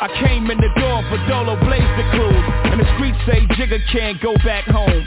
I came in the door for Dolo Blaze the cruise And the streets say Jigga can't go back home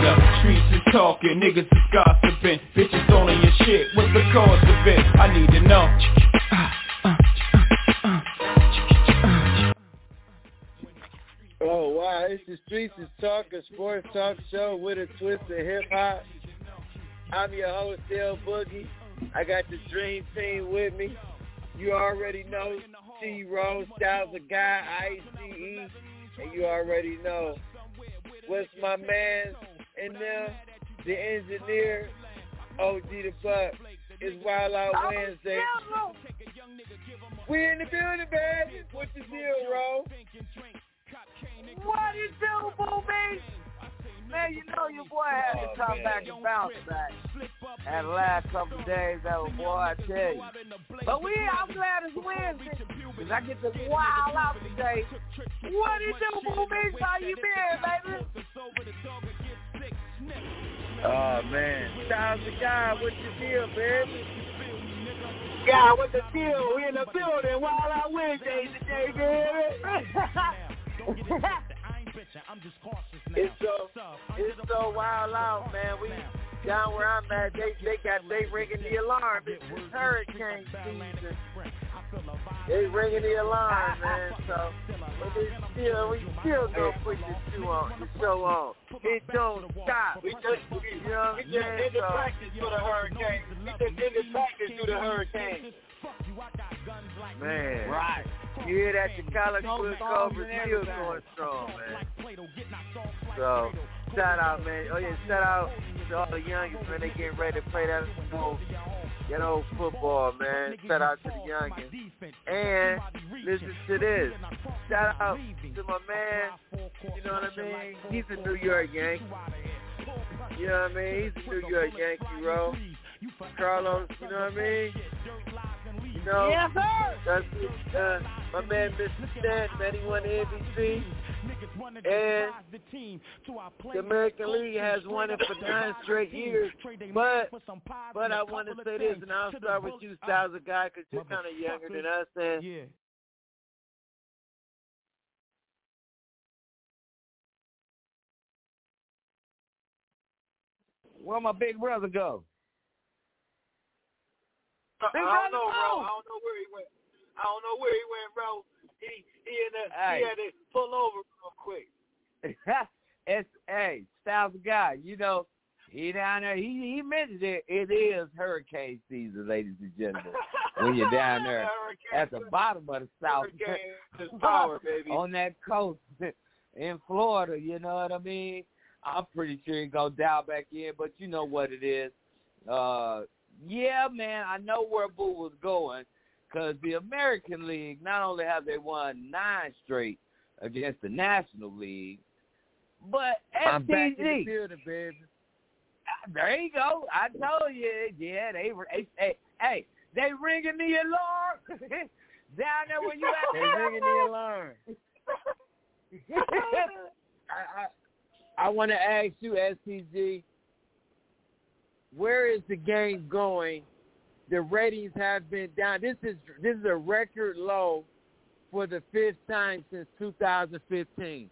the streets is talking, niggas is gossiping Bitches all in your shit, what's the cause of it? I need to know Oh wow, it's the Streets is Talk, a sports talk show with a twist of hip hop. I'm your host, Dale Boogie. I got the Dream Team with me. You already know T Rose, Styles the Guy, ICE, and you already know what's my man in there, the engineer, OG the Buck. It's Wild Out oh, Wednesday. We in the building, baby. What's the deal, bro? What is do, boobies? Man, you know your boy had to oh, come back and bounce back. And the last couple days, that was boy, I tell you. But we, I'm glad it's Wednesday, because I get to wild out today. What it do, boobies? How you been, baby? Oh, man. Styles the Guy, what's the deal, baby? Yeah, what's the deal? We in the building, wild out Wednesday today, baby. It's so, it's so wild out, man. We down where I'm at, they they got they ringing the alarm. It's, it's hurricane season. They ringing the alarm, man. So, but it's still we still gonna put the show on, the show on. It don't stop. We just, you know what I'm saying? in the practice for the hurricane. We just the practice to the hurricane. Man, right. You hear that? The college foot Cobra still going strong, man. So, shout out, man. Oh yeah, shout out to all the youngins, man. They getting ready to play that old, that old football, man. Shout out to the youngins. And listen to this. Shout out to my man. You know what I mean? He's a New York Yankee. You know what I mean? He's a New York Yankee, bro. Carlos, you know what I mean? You know, Yes, sir. that's uh, my man, Mr. Stan, man. He won the MVP. And the American League has won it for nine straight years. But but I want to say this, and I'll start with you, Styles, a guy, because you're kind of younger than us. And Where my big brother go? I don't know, bro. I don't know where he went. I don't know where he went, bro. He he in the, hey. he had to pull over real quick. it's hey, Styles guy. You know, he down there. He he mentioned it. It is hurricane season, ladies and gentlemen. when you're down there at the bottom of the south, power, baby. on that coast in Florida, you know what I mean. I'm pretty sure he go down back in, but you know what it is. Uh, yeah, man, I know where Boo was going because the American League not only have they won nine straight against the National League, but I'm back in the building, baby. Ah, there you go. I told you. Yeah, they they hey, hey they ringing the alarm down there where you at. they ringing the alarm. I, I I want to ask you, STG, where is the game going? The ratings have been down. This is this is a record low for the fifth time since 2015.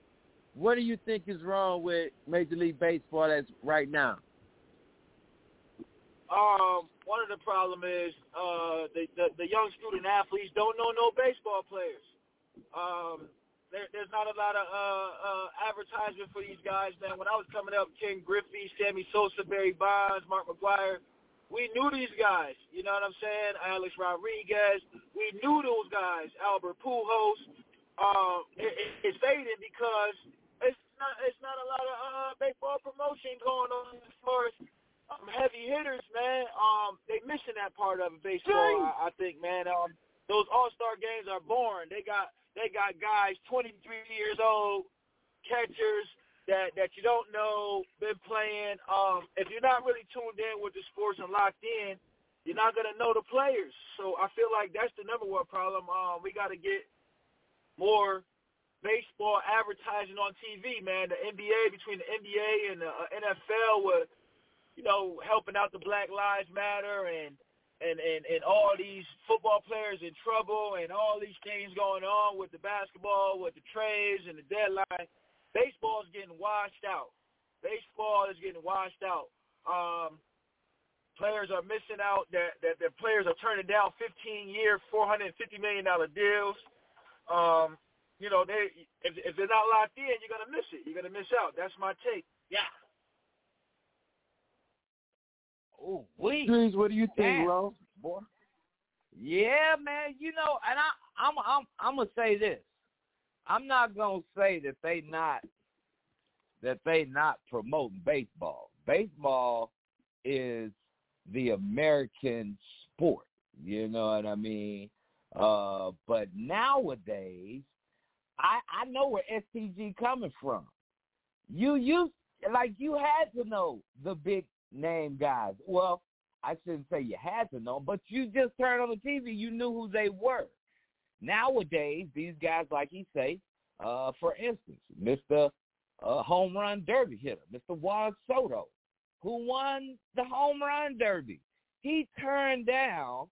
What do you think is wrong with Major League Baseball as right now? Um, one of the problem is uh, the, the the young student athletes don't know no baseball players. Um, there, there's not a lot of uh, uh, advertisement for these guys, man. When I was coming up, Ken Griffey, Sammy Sosa, Barry Bonds, Mark McGwire, we knew these guys. You know what I'm saying? Alex Rodriguez. We knew those guys. Albert Pujols. Um, it, it, it's fading because it's not it's not a lot of uh, baseball promotion going on as far as um, heavy hitters, man. Um, they missing that part of baseball. I, I think, man. Um, those All Star games are boring. They got they got guys 23 years old, catchers that that you don't know been playing. Um, if you're not really tuned in with the sports and locked in, you're not gonna know the players. So I feel like that's the number one problem. Um, we got to get more baseball advertising on TV, man. The NBA between the NBA and the uh, NFL with you know, helping out the Black Lives Matter and and, and, and all these football players in trouble and all these things going on with the basketball, with the trades and the deadline. Baseball is getting washed out. Baseball is getting washed out. Um, players are missing out. That that the players are turning down 15-year, 450 million dollar deals. Um, you know, they if if they're not locked in, you're gonna miss it. You're gonna miss out. That's my take. Yeah. Oh, we. Drees, what do you think, bro? Boy. Yeah, man. You know, and I, I'm, I'm, I'm gonna say this. I'm not gonna say that they not, that they not promoting baseball. Baseball is the American sport. You know what I mean? Uh, but nowadays, I I know where STG coming from. You used like you had to know the big name guys. Well, I shouldn't say you had to know, but you just turned on the TV, you knew who they were. Nowadays, these guys, like he say, uh, for instance, Mr. Uh, home run derby hitter, Mr. Juan Soto, who won the home run derby. He turned down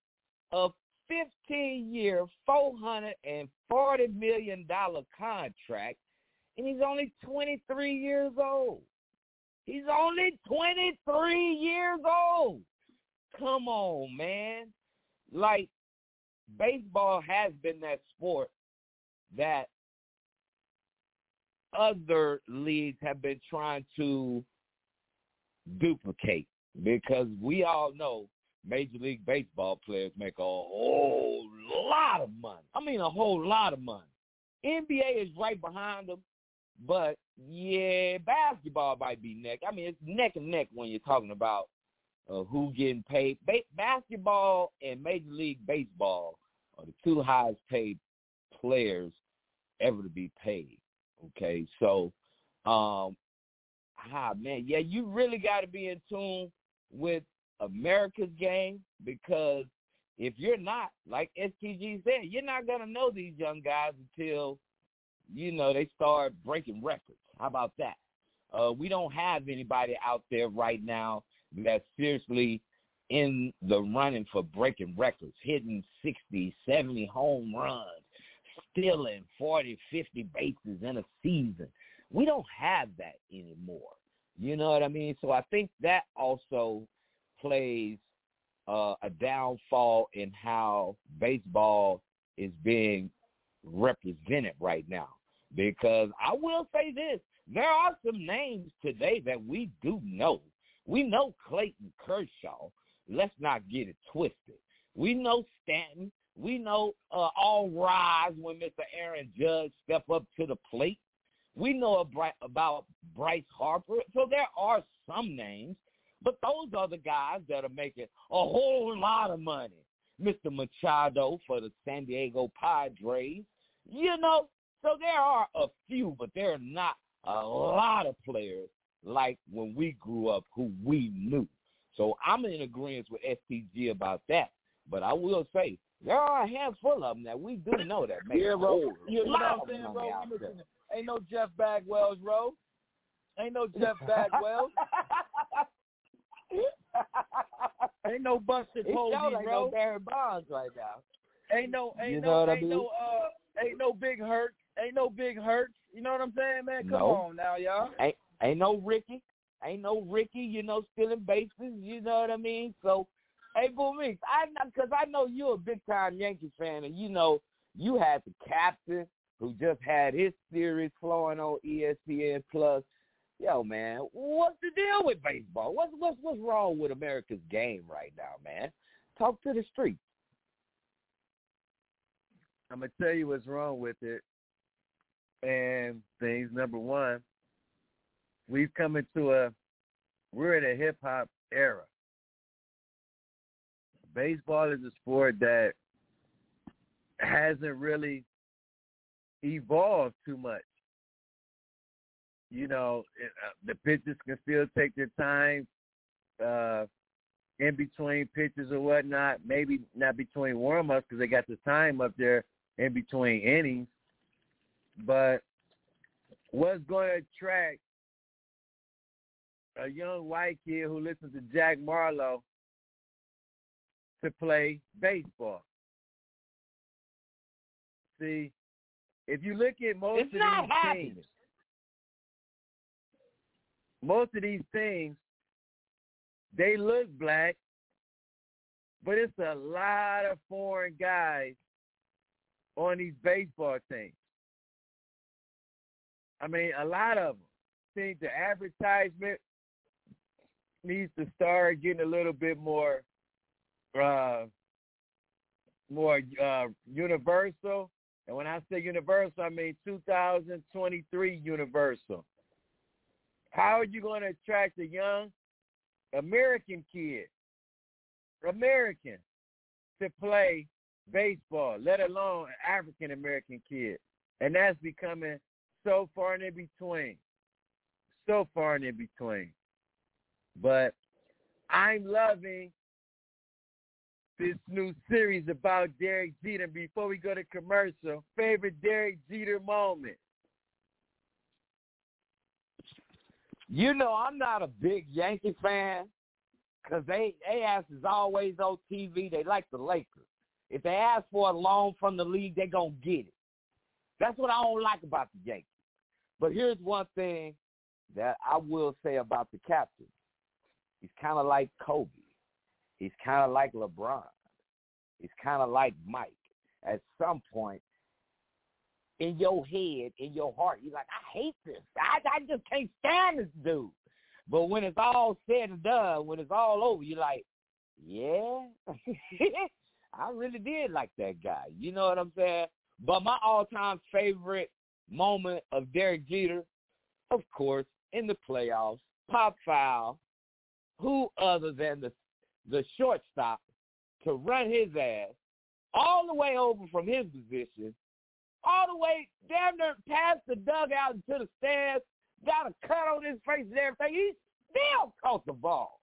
a 15-year, $440 million contract, and he's only 23 years old. He's only 23 years old. Come on, man. Like, baseball has been that sport that other leagues have been trying to duplicate because we all know Major League Baseball players make a whole lot of money. I mean, a whole lot of money. NBA is right behind them, but yeah, basketball might be neck. I mean, it's neck and neck when you're talking about uh, who getting paid. Ba- basketball and Major League Baseball are the two highest paid players ever to be paid. Okay, so, um, ah man, yeah, you really got to be in tune with America's game because if you're not, like STG said, you're not gonna know these young guys until you know, they start breaking records. How about that? Uh, we don't have anybody out there right now that's seriously in the running for breaking records, hitting 60, 70 home runs, stealing 40, 50 bases in a season. We don't have that anymore. You know what I mean? So I think that also plays uh, a downfall in how baseball is being represented right now. Because I will say this, there are some names today that we do know. We know Clayton Kershaw. Let's not get it twisted. We know Stanton. We know uh, all rise when Mr. Aaron Judge step up to the plate. We know about Bryce Harper. So there are some names, but those are the guys that are making a whole lot of money. Mr. Machado for the San Diego Padres. You know, so there are a few, but there are not a lot of players like when we grew up who we knew. So I'm in agreement with STG about that. But I will say there are a handful of them that we do know that make yeah, bro. You know what I'm saying, bro? Ain't no Jeff Bagwell's, bro. Ain't no Jeff Bagwell. ain't no Buster Posey, like bro. No Barry Bonds right now. Ain't no, ain't you no, ain't I mean? no, uh, ain't no big hurt. Ain't no big hurts. You know what I'm saying, man? Come no. on now, y'all. Ain't ain't no Ricky. Ain't no Ricky. You know, stealing bases. You know what I mean? So, hey, Boo Meeks, I because I know you're a big time Yankees fan, and you know you had the captain who just had his series flowing on ESPN Plus. Yo, man, what's the deal with baseball? What's what's what's wrong with America's game right now, man? Talk to the street. I'm gonna tell you what's wrong with it. And things number one, we've come into a we're in a hip hop era. Baseball is a sport that hasn't really evolved too much. You know, uh, the pitchers can still take their time uh, in between pitches or whatnot. Maybe not between warm ups because they got the time up there in between innings. But what's going to attract a young white kid who listens to Jack Harlow to play baseball? See, if you look at most it's of these happiness. teams, most of these teams, they look black, but it's a lot of foreign guys on these baseball teams. I mean, a lot of them. think the advertisement needs to start getting a little bit more, uh, more uh, universal. And when I say universal, I mean 2023 universal. How are you going to attract a young American kid, American, to play baseball, let alone an African American kid? And that's becoming so far and in between. So far and in between. But I'm loving this new series about Derek Jeter. Before we go to commercial, favorite Derek Jeter moment. You know, I'm not a big Yankee fan because they, they ass is always on TV. They like the Lakers. If they ask for a loan from the league, they're going to get it. That's what I don't like about the Yankees. But here's one thing that I will say about the captain. He's kind of like Kobe. He's kind of like LeBron. He's kind of like Mike. At some point, in your head, in your heart, you're like, I hate this. I, I just can't stand this dude. But when it's all said and done, when it's all over, you're like, yeah, I really did like that guy. You know what I'm saying? But my all-time favorite moment of Derek Jeter, of course, in the playoffs, pop foul. Who other than the the shortstop to run his ass all the way over from his position, all the way down there past the dugout into the stands, got a cut on his face and everything. He still caught the ball.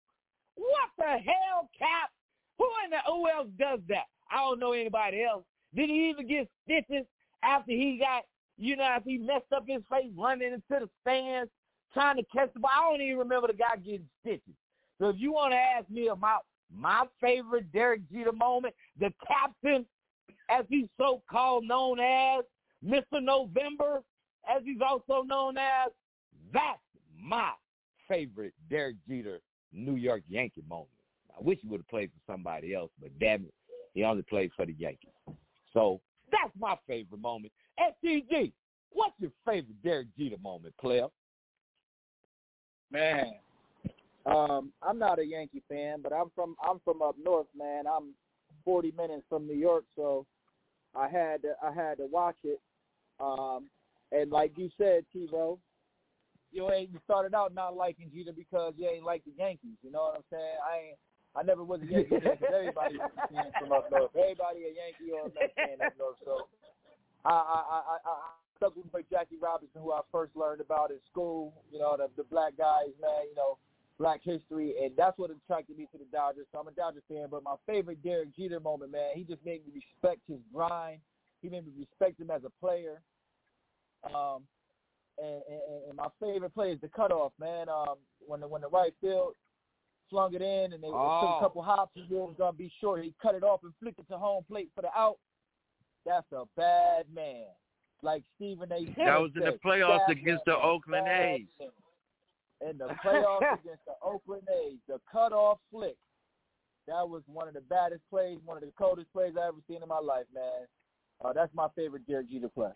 What the hell, Cap? Who in the who else does that? I don't know anybody else. Did he even get stitches after he got, you know, after he messed up his face running into the stands trying to catch the ball? I don't even remember the guy getting stitches. So if you want to ask me about my favorite Derek Jeter moment, the captain, as he's so-called known as, Mr. November, as he's also known as, that's my favorite Derek Jeter New York Yankee moment. I wish he would have played for somebody else, but damn it, he only played for the Yankees. So that's my favorite moment. STG, what's your favorite Derek Jeter moment, player? Man, um, I'm not a Yankee fan, but I'm from I'm from up north, man. I'm 40 minutes from New York, so I had to, I had to watch it. Um, and like you said, TiVo, you ain't you started out not liking Jeter because you ain't like the Yankees. You know what I'm saying? I ained I never was a Yankee fan because everybody was a fan from up north. Everybody a Yankee or a Mets fan up north. So I I I, I, stuck with like Jackie Robinson, who I first learned about in school. You know the the black guys, man. You know Black history, and that's what attracted me to the Dodgers. So I'm a Dodgers fan, but my favorite Derek Jeter moment, man, he just made me respect his grind. He made me respect him as a player. Um, and, and, and my favorite play is the cutoff, man. Um, when the when the right field flung it in, and they Oh. took a couple hops, and it was gonna be short. He cut it off and flicked it to home plate for the out. That's a bad man, like Stephen A. That was in the playoffs bad against man, the Oakland A's. In the playoffs against the Oakland A's, the cutoff flick. That was one of the baddest plays, one of the coldest plays I ever seen in my life, man. Uh, that's my favorite Derek Jeter play.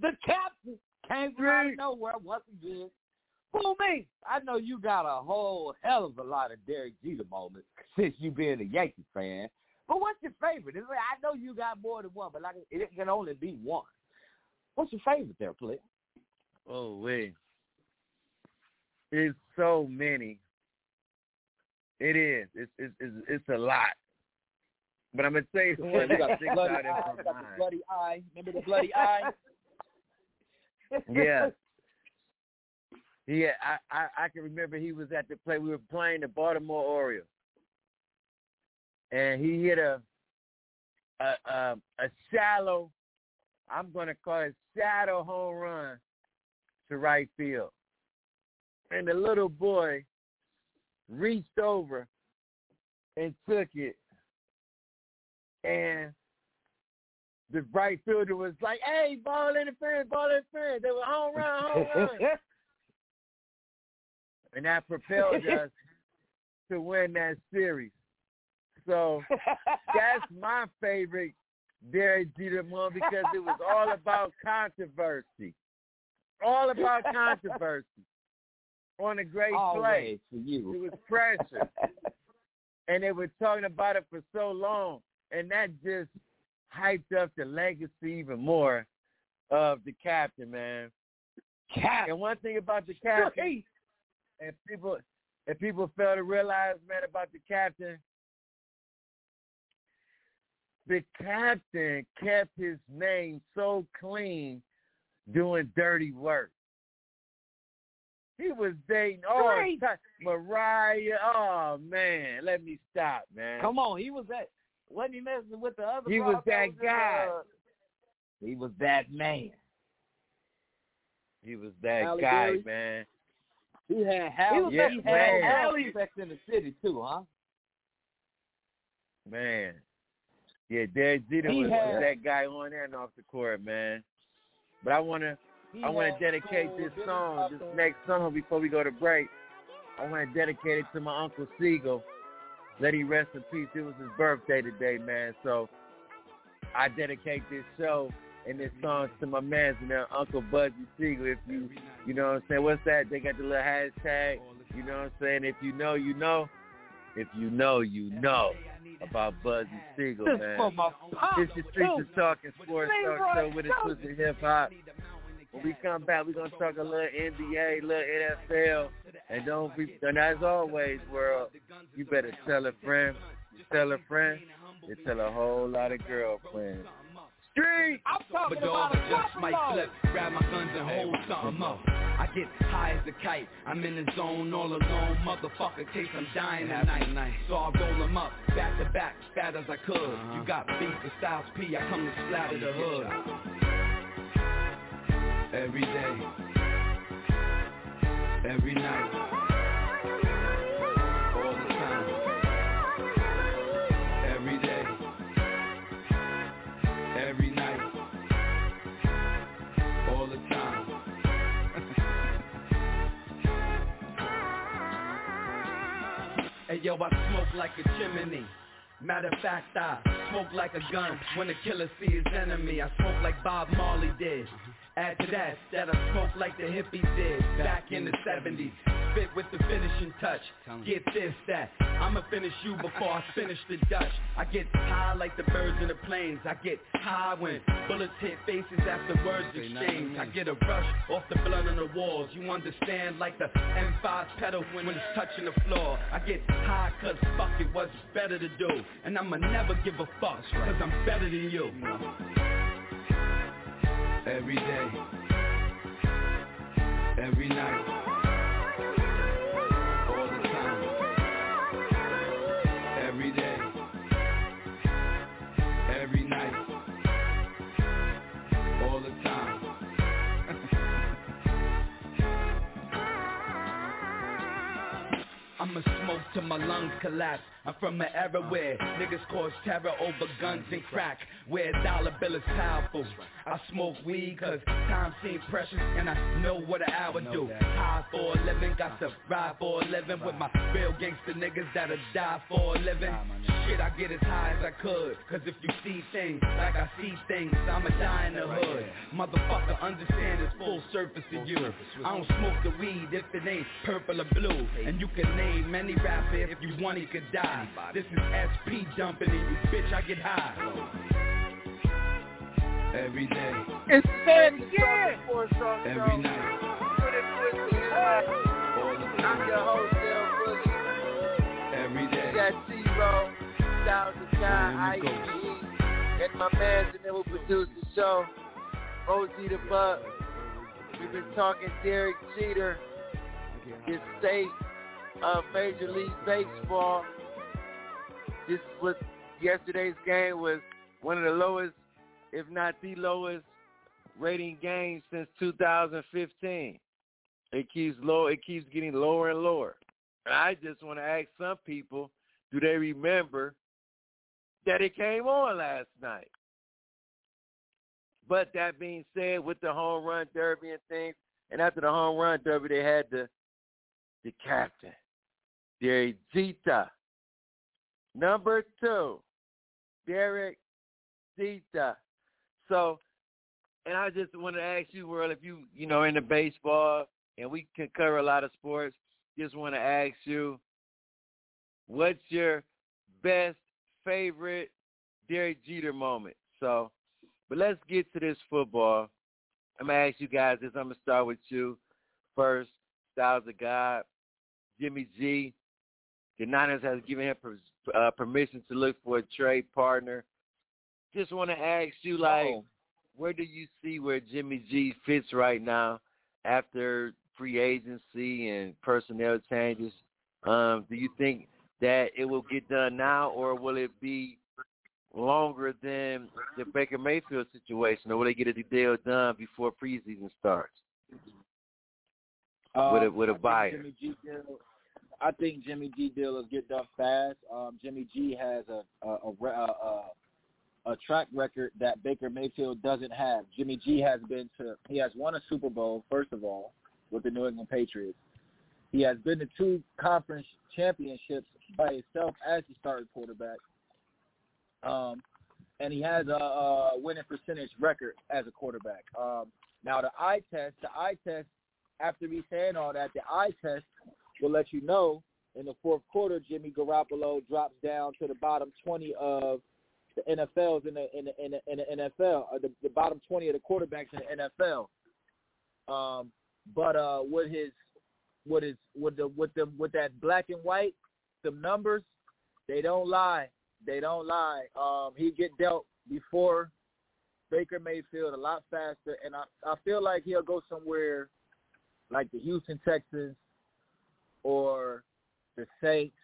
The captain came from out of nowhere once again. Fool me. I know you got a whole hell of a lot of Derek Jeter moments since you being a Yankee fan. But what's your favorite? I know you got more than one, but like it can only be one. What's your favorite there, player? Oh wait. It's so many. It is. It's it's it's, it's a lot. But I'm gonna say the one you that got sticks bloody out in eye. my You got the bloody eye. Remember the bloody eye? Yeah. Yeah, I, I I can remember he was at the play. We were playing the Baltimore Orioles, and he hit a a a, a shallow. I'm gonna call it shadow home run to right field, and the little boy reached over and took it, and the right fielder was like, "Hey, ball interference, ball interference." They were home run, home run and that propelled us to win that series. So that's my favorite Derek Jeter one because it was all about controversy, all about controversy on a great play. Always for It was pressure, and they were talking about it for so long, and that just hyped up the legacy even more of the captain, man. Cap. And one thing about the captain, and people and people fail to realize, man, about the captain. The captain kept his name so clean doing dirty work. He was dating all Great. time. Mariah. Oh man, let me stop, man. Come on, he was that. Wasn't he messing with the other? He was that in, guy. uh, he was that man. He was that Halle guy, Berry. man. He had He Hal. was Yeah, that man. Hal effect in the city too, huh? Man. Yeah, Derek Jeter He was, had- that guy on there and off the court, man. But I wanna I wanna dedicate Cole this song, this next song before we go to break. I want to dedicate it to my Uncle Siegel. Let he rest in peace. It was his birthday today, man. So I dedicate this show and this song to my man's and their Uncle Buzzy Siegel. If you, you know what I'm saying, what's that? They got the little hashtag. You know what I'm saying? If you know, you know. If you know, you know about Buzzy Siegel, This man. for my. It's the Streets is Talking Sports Talk Show with a Jones. twist of hip hop. When we come back, we're gonna talk a little NBA, a little NFL, and don't be. And as always, world, you better tell a friend, you tell a friend, and tell a whole lot of girlfriends. Street. I'm talking But about dog, a I just might flip, grab my guns and hold something up. I get high as a kite, I'm in the zone all alone, motherfucker, case I'm dying tonight. So I roll them up, back to back, fat as I could. You got beef with Styles P, I come to splatter the hood. Every day, every night, Hey yo, I smoke like a chimney. Matter of fact, I smoke like a gun when a killer see his enemy. I smoke like Bob Marley did. Add to that, that I smoke like the hippies did back in the 70s. With the finishing touch. Get this, that. I'ma finish you before I finish the Dutch. I get high like the birds in the planes. I get high when bullets hit faces after words exchange. I get a rush off the blood on the walls. You understand like the M5 pedal when it's touching the floor. I get high cause fuck it, what's better to do. And I'ma never give a fuck cause I'm better than you every day, famous. Smoke till my lungs collapse. I'm from an era where niggas cause terror over guns and crack Where dollar bill is powerful. I smoke weed cause time seems precious And I know what an hour do. High for a living, got to ride for a living With my real gangster niggas that'll die for a living. Shit, I get as high as I could Cause if you see things like I see things I'ma die in the hood. Motherfucker, understand it's full surface to you. I don't smoke the weed if it ain't purple or blue. And you can name any rapper if you want he could die this is SP dumping in you, bitch. I get high. Every day. It's said again. Every night. I'm your host, Del Every day. You got T-Row, Thousand Guy, IE, and my man that will produce the show, OG the Buck. We've been talking Derek Jeter, his state of Major League Baseball this was yesterday's game was one of the lowest, if not the lowest, rating games since 2015. It keeps low. It keeps getting lower and lower. And I just want to ask some people, do they remember that it came on last night? But that being said, with the home run derby and things, and after the home run derby, they had the the captain, Derek Jeter, Number two, Derek Jeter. So, and I just want to ask you, World, if you, you know, into baseball, and we can cover a lot of sports, just want to ask you, what's your best favorite Derek Jeter moment? So, but let's get to this football. I'm to ask you guys this. I'm to start with you first. Styles of God, Jimmy G. The Niners has given him uh, permission to look for a trade partner. Just want to ask you, like, oh. where do you see where Jimmy G fits right now after free agency and personnel changes? Um, do you think that it will get done now, or will it be longer than the Baker Mayfield situation, or will they get a deal done before preseason starts? Uh, with a with a buyer. Jimmy G deal, I think Jimmy G deal will get done fast. Um, Jimmy G has a a, a a, a track record that Baker Mayfield doesn't have. Jimmy G has been to he has won a Super Bowl first of all with the New England Patriots. He has been to two conference championships by himself as the starting quarterback. Um, and he has a, a winning percentage record as a quarterback. Um, now the eye test, the eye test. After me saying all that, the eye test will let you know in the fourth quarter, Jimmy Garoppolo drops down to the bottom 20 of the NFLs in the in the, in the, in the NFL, or the, the bottom 20 of the quarterbacks in the NFL. Um, but uh, with his with his with the with the with that black and white, the numbers, they don't lie. They don't lie. Um, he get dealt before Baker Mayfield a lot faster, and I I feel like he'll go somewhere like the Houston Texans or the Saints,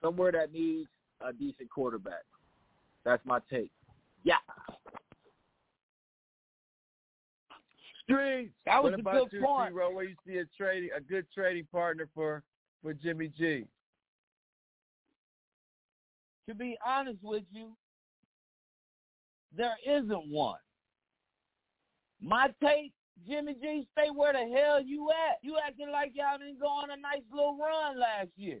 somewhere that needs a decent quarterback. That's my take. Yeah. Streets. That was what a about good you, point. Where you see a trading a good trading partner for for Jimmy G? To be honest with you, there isn't one. My take Jimmy G, stay where the hell you at. You acting like y'all didn't go on a nice little run last year.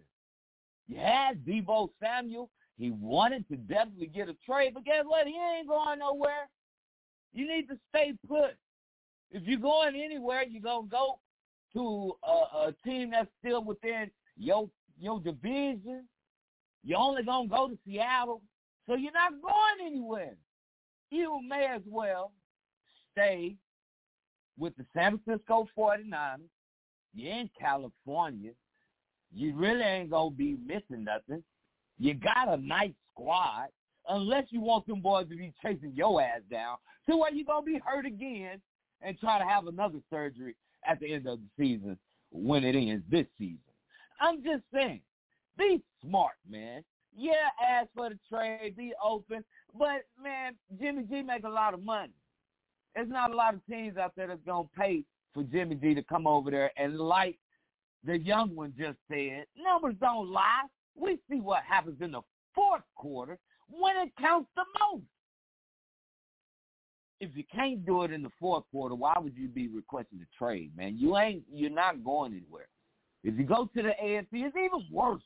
You had Deebo Samuel. He wanted to definitely get a trade, but guess what? He ain't going nowhere. You need to stay put. If you're going anywhere, you're gonna go to a, a team that's still within your your division. You're only gonna go to Seattle, so you're not going anywhere. You may as well stay with the San Francisco 49ers. You're in California. You really ain't gonna be missing nothing. You got a nice squad, unless you want them boys to be chasing your ass down. So where you gonna be hurt again and try to have another surgery at the end of the season when it ends this season. I'm just saying, be smart, man. Yeah, ask for the trade, be open, but man, Jimmy G make a lot of money. There's not a lot of teams out there that's gonna pay for Jimmy G to come over there and like the young one just said, numbers don't lie. We see what happens in the fourth quarter when it counts the most. If you can't do it in the fourth quarter, why would you be requesting a trade, man? You ain't you're not going anywhere. If you go to the AFC, it's even worse.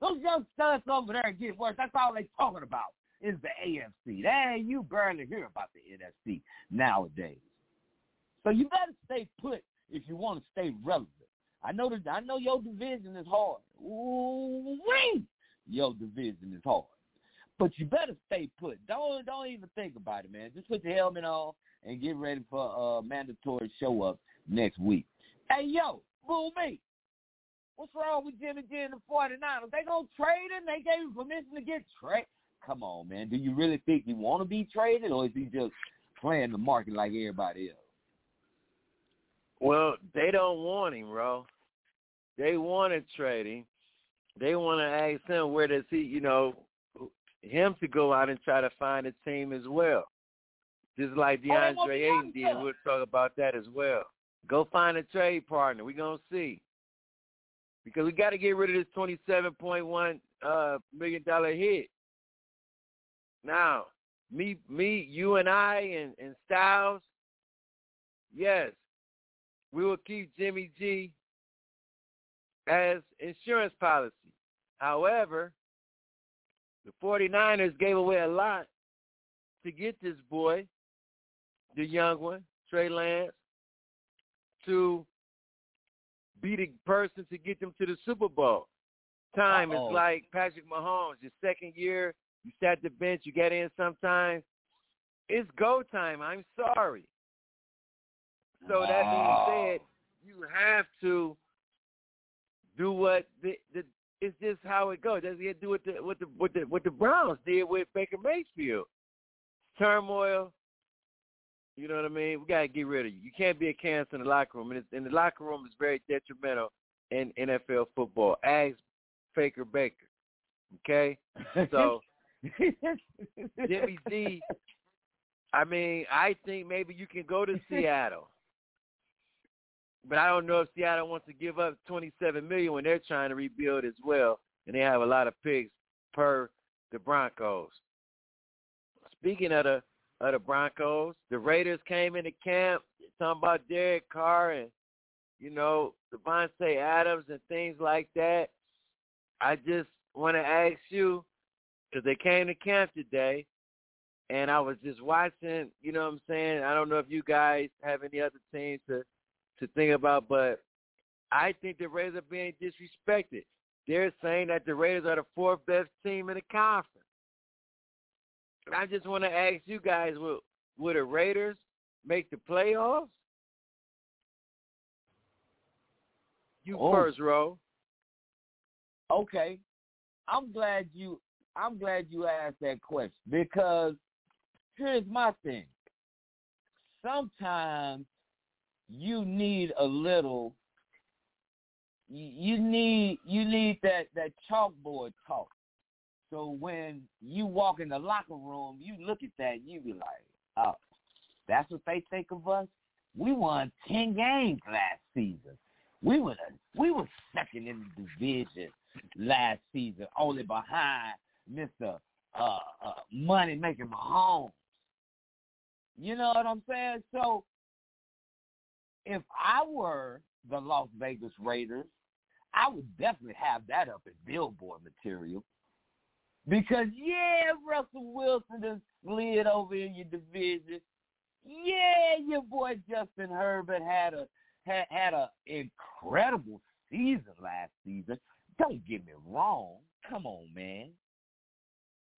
Those young studs over there get worse. That's all they talking about is the AFC. Dang, you barely hear about the NFC nowadays. So you better stay put if you want to stay relevant. I know that I know your division is hard. Ooh, wee! Your division is hard. But you better stay put. Don't don't even think about it, man. Just put your helmet on and get ready for a mandatory show up next week. Hey yo, boo me. What's wrong with Jimmy G and the 49ers? They gonna trade him? They gave him permission to get traded. Come on, man. Do you really think he want to be traded, or is he just playing the market like everybody else? Well, they don't want him, bro. They want to trade him. They want to ask him where does he, you know, him to go out and try to find a team as well. Just like oh, DeAndre Ayton did. We'll talk about that as well. Go find a trade partner. We're going to see. Because we got to get rid of this $27.1 uh, million dollar hit. Now, me, me, you and I and, and Styles, yes, we will keep Jimmy G as insurance policy. However, the 49ers gave away a lot to get this boy, the young one, Trey Lance, to be the person to get them to the Super Bowl. Time Uh-oh. is like Patrick Mahomes. Your second year, you sat the bench, you get in sometimes. It's go time. I'm sorry. So that being said, you have to do what the, the it's just how it goes. Doesn't it do what the what the what the what the Browns did with Baker Mayfield? Turmoil. You know what I mean? We gotta get rid of you. You can't be a cancer in the locker room, and, and the locker room is very detrimental in NFL football. Ask Faker Baker. Okay, so Jimmy D. I mean, I think maybe you can go to Seattle. But I don't know if Seattle wants to give up 27 million when they're trying to rebuild as well, and they have a lot of picks per the Broncos. Speaking of the of the Broncos, the Raiders came into camp talking about Derek Carr and you know Davante Adams and things like that. I just want to ask you because they came to camp today, and I was just watching. You know what I'm saying? I don't know if you guys have any other teams to to think about, but I think the Raiders are being disrespected. They're saying that the Raiders are the fourth best team in the conference. And I just want to ask you guys, will, will the Raiders make the playoffs? You oh. first, Ro. Okay. I'm glad you I'm glad you asked that question because here's my thing. Sometimes you need a little you need you need that that chalkboard talk. So when you walk in the locker room, you look at that, you be like, "Oh, that's what they think of us." We won ten games last season. We were we were second in the division last season, only behind Mister uh, uh, Money Making Mahomes. You know what I'm saying? So if I were the Las Vegas Raiders, I would definitely have that up as billboard material. Because yeah, Russell Wilson has slid over in your division. Yeah, your boy Justin Herbert had a had had a incredible season last season. Don't get me wrong. Come on, man.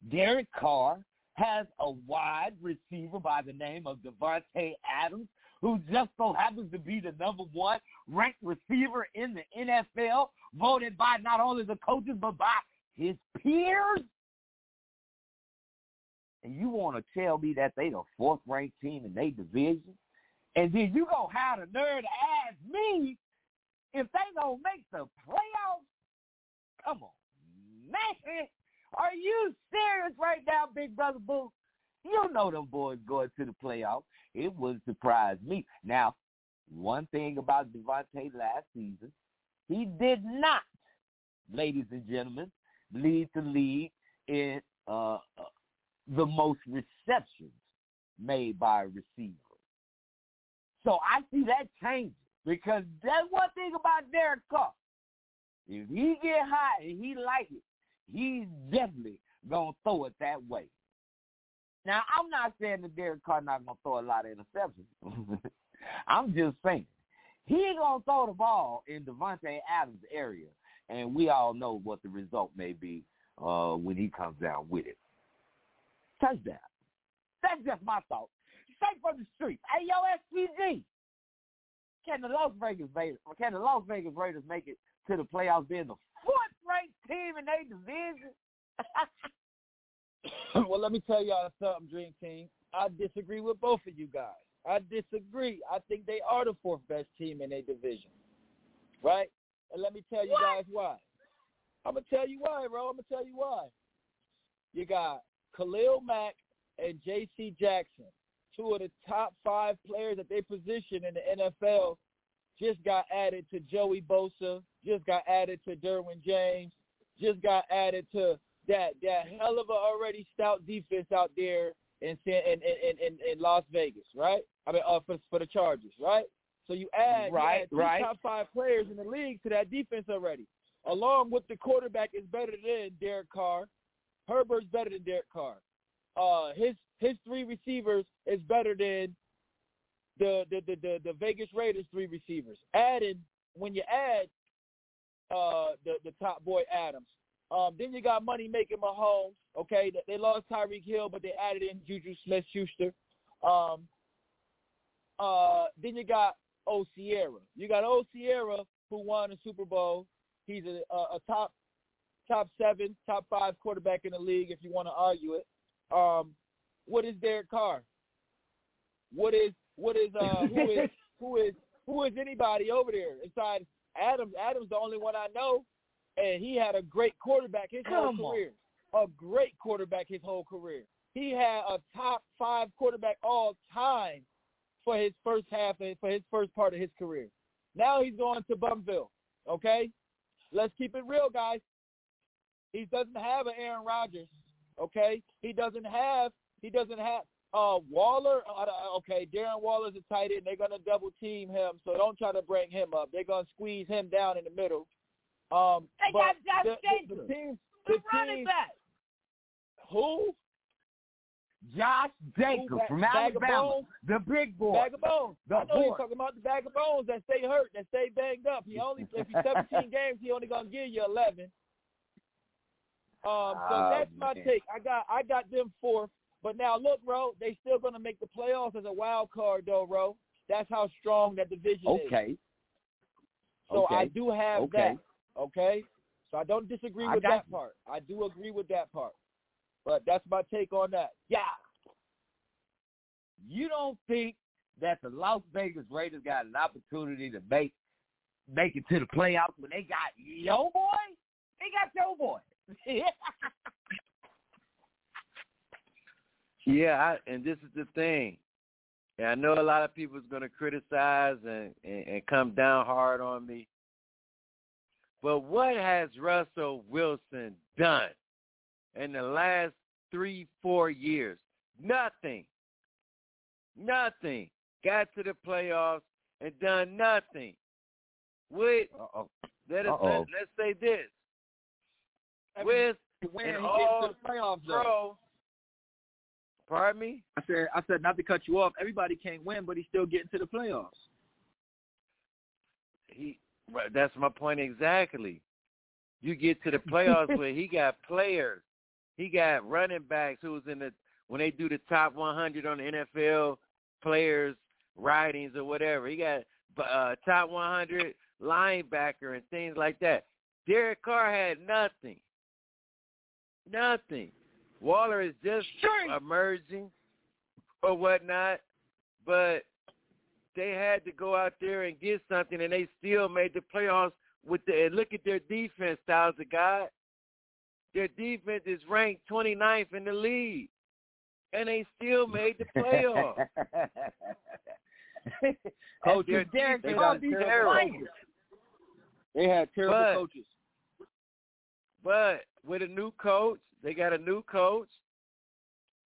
Derek Carr has a wide receiver by the name of Davante Adams, who just so happens to be the number one ranked receiver in the NFL, voted by not only the coaches but by his peers. And you want to tell me that they the fourth ranked team in their division? And then you gonna have the to ask me if they gonna make the playoffs? Come on, man. Are you serious right now, Big Brother Boo? You know them boys going to the playoffs. It wouldn't surprise me. Now, one thing about Davante last season, he did not, ladies and gentlemen, lead the league in uh, uh, the most receptions made by a receiver. So I see that changing because that's one thing about Derek Carr. If he get hot and he like it, he's definitely gonna throw it that way. Now I'm not saying that Derek Carr not gonna throw a lot of interceptions. I'm just saying he gonna throw the ball in Davante Adams' area, and we all know what the result may be uh, when he comes down with it. Touchdown. That's just my thought. Straight from the street. Hey, yo, SPG. Can the Las Vegas Raiders, can the Las Vegas Raiders make it to the playoffs being the team in their division? well, let me tell y'all something, Dream Team. I disagree with both of you guys. I disagree. I think they are the fourth best team in their division. Right? And let me tell you what? guys why. I'm gonna tell you why, bro. I'm gonna tell you why. You got Khalil Mack and J.C. Jackson, two of the top five players at their position in the NFL, just got added to Joey Bosa, just got added to Derwin James, just got added to that that hell of a already stout defense out there in in in in, in Las Vegas, right? I mean, uh, for for the Chargers, right? So you add, right, you add right. top five players in the league to that defense already, along with the quarterback is better than Derek Carr. Herbert's better than Derek Carr. Uh, his his three receivers is better than the the the the, the Vegas Raiders three receivers. Adding when you add uh the the top boy Adams, um, then you got money making Mahomes. Okay, they lost Tyreek Hill, but they added in Juju Smith-Schuster. Um, uh, then you got O Sierra. You got O Sierra who won a Super Bowl. He's a, a, a top top seven, top five quarterback in the league. If you want to argue it, um, what is Derek Carr? What is what is uh who is who is who is anybody over there inside Adams? Adams the only one I know and he had a great quarterback his Come whole on. career. A great quarterback his whole career. He had a top five quarterback all time for his first half and for his first part of his career. Now he's going to Bumville. Okay, let's keep it real, guys. He doesn't have an Aaron Rodgers. Okay, he doesn't have he doesn't have uh Waller. Uh, okay, Darren Waller's a tight end. They're gonna double team him, so don't try to bring him up. They're gonna squeeze him down in the middle. Um, They but got Josh the, the, Jacobs, the team, the the running team, back. who Josh Jacobs Bag- from Bag of Alabama, the big boy. Bag of bones. The I know you're talking about the bag of bones that stay hurt, that stay banged up. He only if he's 17 games, he only gonna give you 11. Um, so Oh, that's my man. take. I got I got them fourth, but now look, bro, they still gonna make the playoffs as a wild card, though, bro. That's how strong that division is. Okay. So I do have Okay. that. Okay. So I don't disagree I with that you. part. I do agree with that part. But that's my take on that. Yeah. You don't think that the Las Vegas Raiders got an opportunity to make make it to the playoffs when they got yo boy? They got yo boy. Yeah, I, and this is the thing. And I know a lot of people is going to criticize and, and, and come down hard on me. But what has Russell Wilson done in the last three, four years? Nothing. Nothing. Got to the playoffs and done nothing. With Uh-oh. let us let, let's say this. With When an he all gets to the playoffs, though. pro, pardon me. I said, I said not to cut you off. Everybody can't win, but he's still getting to the playoffs. He, that's my point exactly. You get to the playoffs where he got players, he got running backs who's in the when they do the top 100 on the NFL players writings or whatever. He got uh, top 100 linebacker and things like that. Derek Carr had nothing, nothing. Waller is just emerging or whatnot, but they had to go out there and get something, and they still made the playoffs with the. And look at their defense, Styles of God. Their defense is ranked 29th in the league, and they still made the playoffs. Coach, their Derek defense Carr is terrible. Vikings. They had terrible But- coaches. But with a new coach, they got a new coach,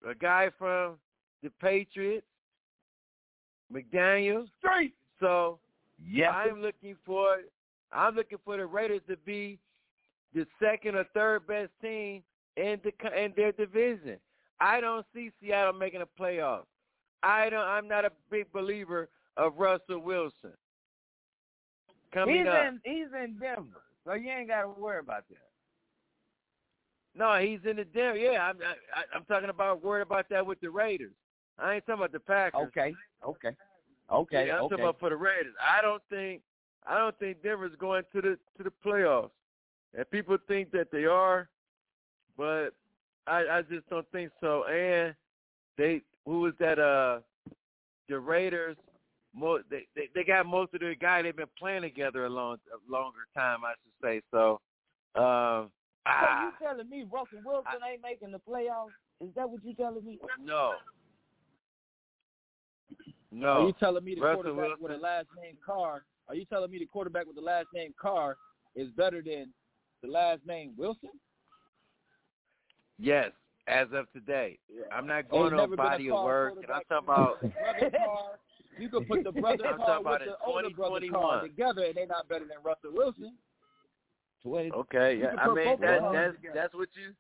a guy from the Patriots, McDaniel. Straight. So Yes. I'm looking for I'm looking for the Raiders to be the second or third best team in the in their division. I don't see Seattle making a playoff. I don't. I'm not a big believer of Russell Wilson. Coming he's up, in he's in Denver, so you ain't got to worry about that. No, he's in the Denver. Yeah, I'm. I, I'm talking about worried about that with the Raiders. I ain't talking about the Packers. Okay, okay, okay, Yeah, I'm okay. talking about for the Raiders. I don't think I don't think Denver's going to the to the playoffs. And people think that they are, but I I just don't think so. And they who was that uh the Raiders mo they, they they got most of their guy they've been playing together a long a longer time I should say. So um So ah, you telling me Russell Wilson ain't making the playoffs? Is that what you telling me? no. No. Are you telling me the Russell quarterback with the last name Carr? Are you telling me the quarterback with the last name Carr is better than the last name Wilson? Yes, as of today. I'm not going on never been a body of work, and I'm talking about Brother Carr. You could put the brother Carr with the older brother Carr together, and they're not better than Russell Wilson. Okay, yeah. I mean that that's that's what you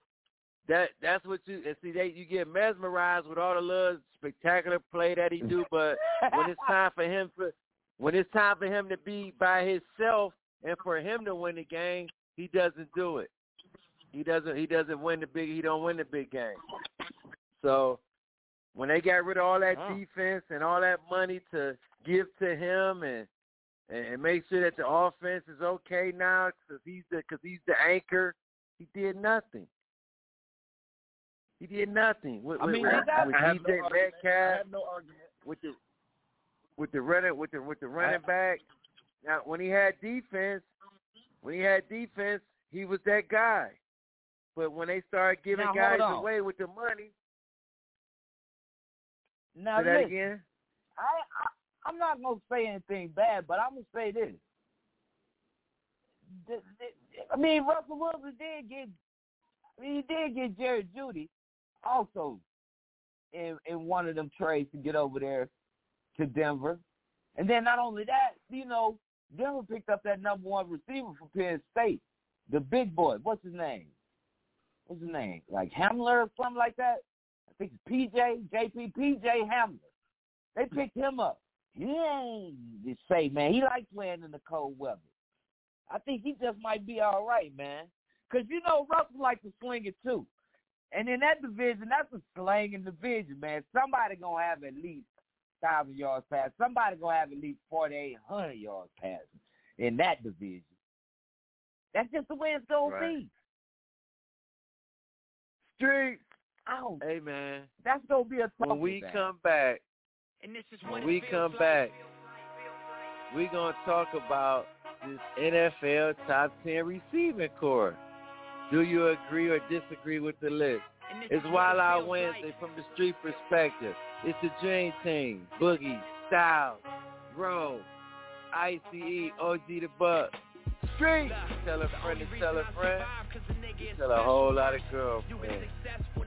that that's what you and see they you get mesmerized with all the little spectacular play that he do, but when it's time for him for when it's time for him to be by himself and for him to win the game, he doesn't do it. He doesn't he doesn't win the big he don't win the big game. So when they got rid of all that Oh. defense and all that money to give to him and and, and make sure that the offense is okay now because he's the because he's the anchor. He did nothing. He did nothing with, I mean, with, I got- with I have no argument. I have no argument. with the with the running with the with the running back. Now when he had defense, when he had defense, he was that guy. But when they started giving Now, guys away with the money, Now say that listen, again. I, I I'm not gonna say anything bad, but I'm gonna say this. The- the- I mean, Russell Wilson did get he did get Jerry Jeudy also in in one of them trades to get over there to Denver. And then not only that, you know, Denver picked up that number one receiver from Penn State, the big boy. What's his name? What's his name? Like Hamler or something like that? I think it's PJ, JP, PJ Hamler. They picked him up. He ain't say, man, he likes playing in the cold weather. I think he just might be all right, man. Because, you know, Russell likes to sling it too. And in that division, that's a slanging division, man. Somebody going to have at least 1,000 yards passing. Somebody going to have at least 4,800 yards passing in that division. That's just the way it's going Right. to be. Street. Oh, Hey man, that's going to be a tough when we man. come back, And this is when we come back, we're gonna talk about this NFL top ten receiving core. Do you agree or disagree with the list? It's Wild Out Wednesday from the street perspective. It's the Dream Team, Boogie, Styles, Bro, ICE, OG the Buck. Street. Tell a friend to tell a friend. Tell a whole lot of girlfriends.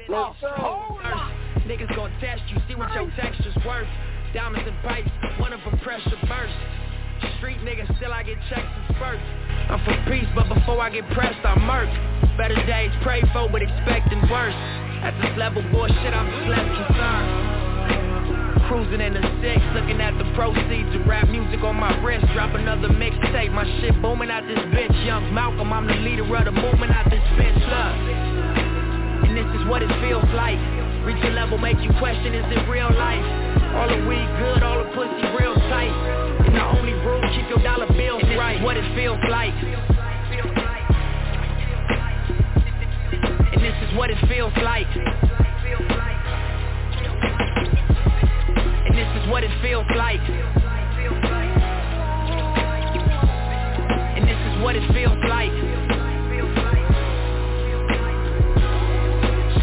Let's go. Niggas gon' test you, see what your texture's worth. Diamonds and pipes, one of them pressure burst. Street nigga, still I get checks and spurts. I'm for peace, but before I get pressed, I murk. Better days pray for, but expecting worse. At this level, bullshit, I'm just less concerned. Cruising in the six, looking at the proceeds of rap music on my wrist. Drop another mixtape, my shit booming out this bitch. Young Malcolm, I'm the leader of the movement out this bitch. Look, and this is what it feels like. Reach a level, make you question, is it real life? All the weed good, all the pussy real tight. And the only rule, keep your dollar bills right. what it feels like. And this is what it feels like. And this is what it feels like. And this is what it feels like.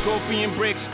Scorpion bricks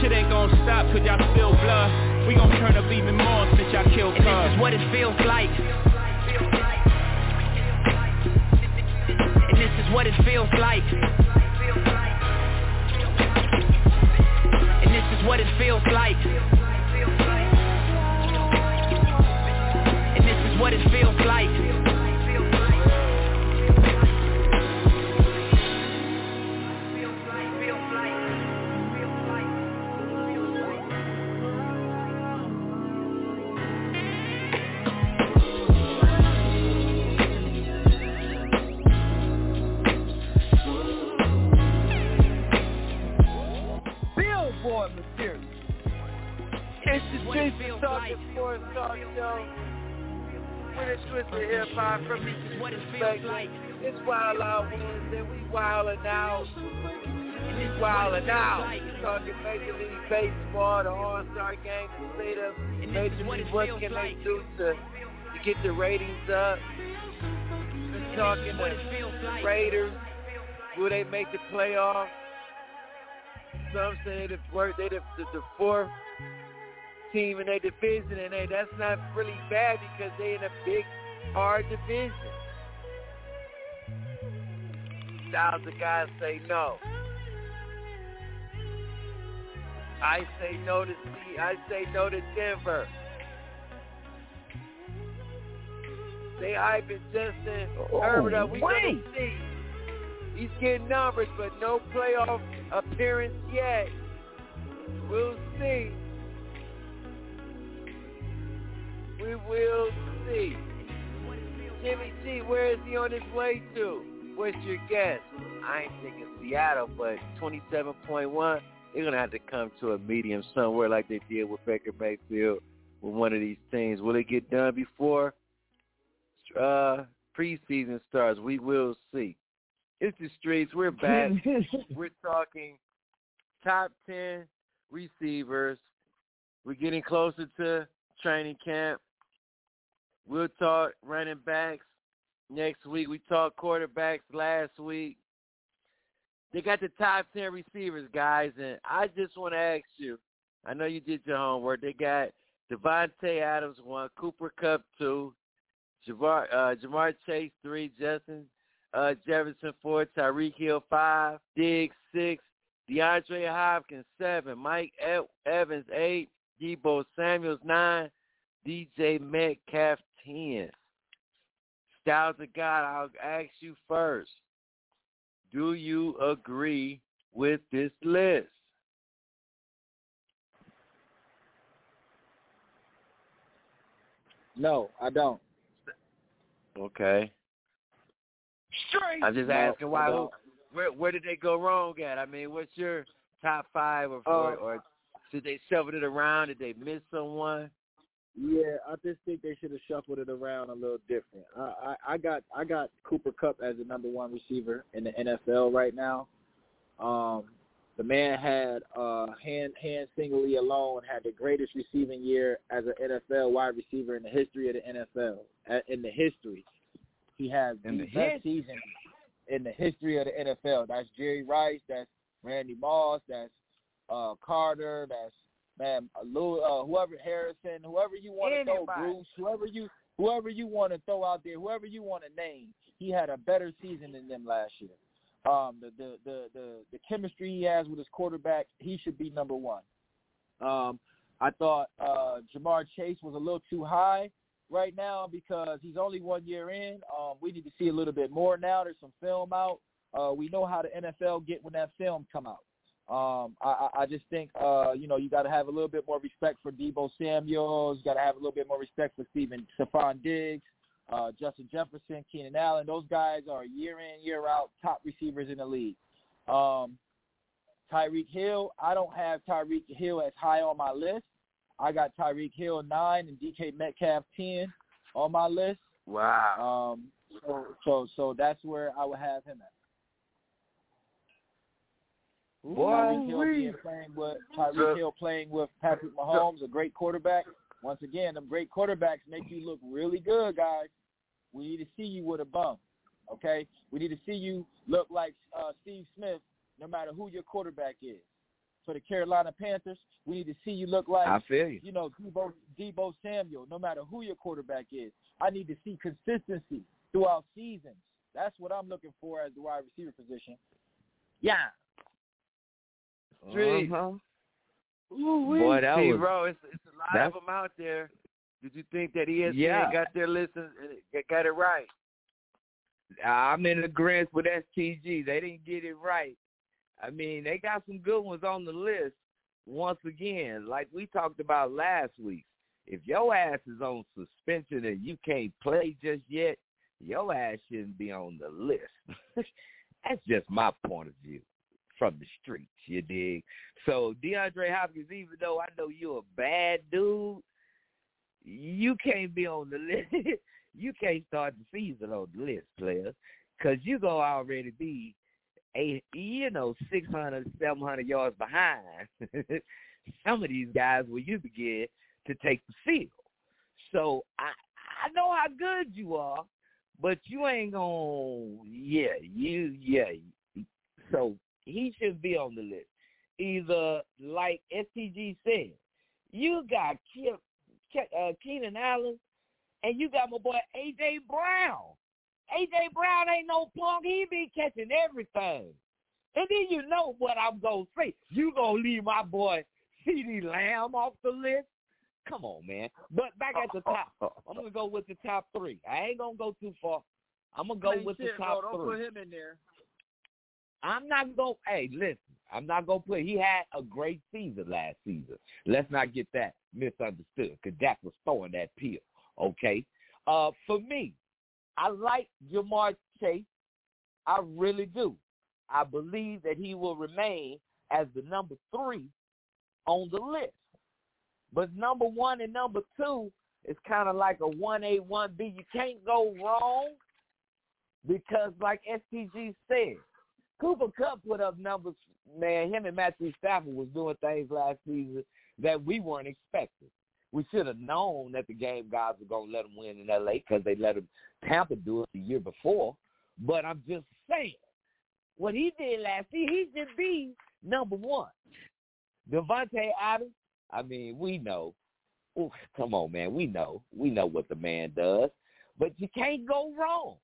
Shit ain't gonna stop cause y'all spill blood. We gon' turn up even more since y'all killed And this is what it feels like. And this is what it feels like. And this is what it feels like. And this is what it feels like. Twisted hip hop from each perspective. It's wild out Wednesday, we wildin' out. We wildin' out. We're talking Major League Baseball, the All-Star Game, the of Major League, what can they do to, to get the ratings up? We're talking the Raiders, will they make the playoffs? Some say they the, they the, the, the fourth team in their division, and hey, that's not really bad because they in a big hard division. Thousands of guys say no. I say no to C. I say no to Denver. They hyping Justin oh, Herbert up. We gonna see. He's getting numbers, but no playoff appearance yet. We'll see. We will see. Jimmy G, where is he on his way to? What's your guess? I ain't thinking Seattle, but 27.1, they're going to have to come to a medium somewhere like they did with Baker Mayfield with one of these teams. Will it get done before uh, preseason starts? We will see. It's the streets. We're back. We're talking top 10 receivers. We're getting closer to training camp. We'll talk running backs next week. We talked quarterbacks last week. They got the top 10 receivers, guys, and I just want to ask you, I know you did your homework. They got Davante Adams, one, Cooper Kupp two, Ja'Marr, uh, Ja'Marr Chase, three, Justin uh, Jefferson, four, Tyreek Hill, five, Diggs, six, DeAndre Hopkins, seven, Mike Evans, eight, Deebo Samuels, nine, DJ Metcalf, 10. Styles of God, I'll ask you first. Do you agree with this list? No, I don't. Okay. Straight. I'm just No, asking why. no. Where where did they go wrong at? I mean, what's your top five, or or, Uh, or did they shovel it around? Did they miss someone? Yeah, I just think they should have shuffled it around a little different. I, I, I got I got Cooper Kupp as the number one receiver in the NFL right now. Um, the man had uh, hand hand singly alone had the greatest receiving year as an NFL wide receiver in the history of the NFL. Uh, In the history, he has In the the best season in the history of the NFL. That's Jerry Rice. That's Randy Moss. That's uh, Carter. That's man, Lou, uh, whoever Harrison, whoever you want to throw, Bruce, whoever you whoever you want to throw out there, whoever you want to name, he had a better season than them last year. Um, the, the the the the chemistry he has with his quarterback, he should be number one. Um, I thought uh, Ja'Marr Chase was a little too high right now because he's only one year in. Um, we need to see a little bit more now. There's some film out. Uh, we know how the NFL get when that film come out. Um, I, I just think uh, you know you got to have a little bit more respect for Deebo Samuels. You got to have a little bit more respect for Stephen Stefon Diggs, uh, Justin Jefferson, Keenan Allen. Those guys are year in year out top receivers in the league. Um, Tyreek Hill, I don't have Tyreek Hill as high on my list. I got Tyreek Hill nine and DK Metcalf ten on my list. Wow. Um, so so so that's where I would have him at. Tyreek Hill playing with Tyreek Hill playing with Patrick Mahomes, a great quarterback. Once again, them great quarterbacks make you look really good, guys. We need to see you with a bum. Okay? We need to see you look like uh, Steve Smith, no matter who your quarterback is. For the Carolina Panthers, we need to see you look like I feel you. you know, Deebo, Deebo Samuel, no matter who your quarterback is. I need to see consistency throughout seasons. That's what I'm looking for as the wide receiver position. Yeah. Street. Uh-huh. Ooh, Boy, that See, was- bro, it's, it's a lot that's- of them out there. Did you think that ESPN Yeah. got their list and and got it right? I'm in agreement with STG. They didn't get it right. I mean, they got some good ones on the list. Once again, like we talked about last week, if your ass is on suspension and you can't play just yet, your ass shouldn't be on the list. That's just my point of view from the streets, you dig? So DeAndre Hopkins, even though I know you're a bad dude, you can't be on the list. you can't start the season on the list, players, because you're going to already be, a, you know, 600, 700 yards behind some of these guys when you begin to take the field. So I I know how good you are, but you ain't gonna yeah, you yeah. So he should be on the list. Either like STG said, you got Ke- Ke- uh, Keenan Allen and you got my boy AJ Brown. AJ Brown ain't no punk. He be catching everything. And then you know what I'm gonna say. You gonna leave my boy CeeDee Lamb off the list? Come on, man. But back at the top, I'm gonna go with the top three. I ain't gonna go too far. I'm gonna go with the top bro. Don't three. put him in there. I'm not going. Hey, listen. I'm not gonna put. He had a great season last season. Let's not get that misunderstood. Cause Dak was throwing that pill. Okay. Uh, for me, I like Ja'Marr Chase. I really do. I believe that he will remain as the number three on the list. But number one and number two is kind of like a one A, one B. You can't go wrong because, like STG said, Cooper Kupp put up numbers. Man, him and Matthew Stafford was doing things last season that we weren't expecting. We should have known that the game guys were going to let them win in L.A. because they let them Tampa do it the year before. But I'm just saying, what he did last year, he should be number one. Davante Adams, I mean, we know. Ooh, come on, man. We know. We know what the man does. But you can't go wrong.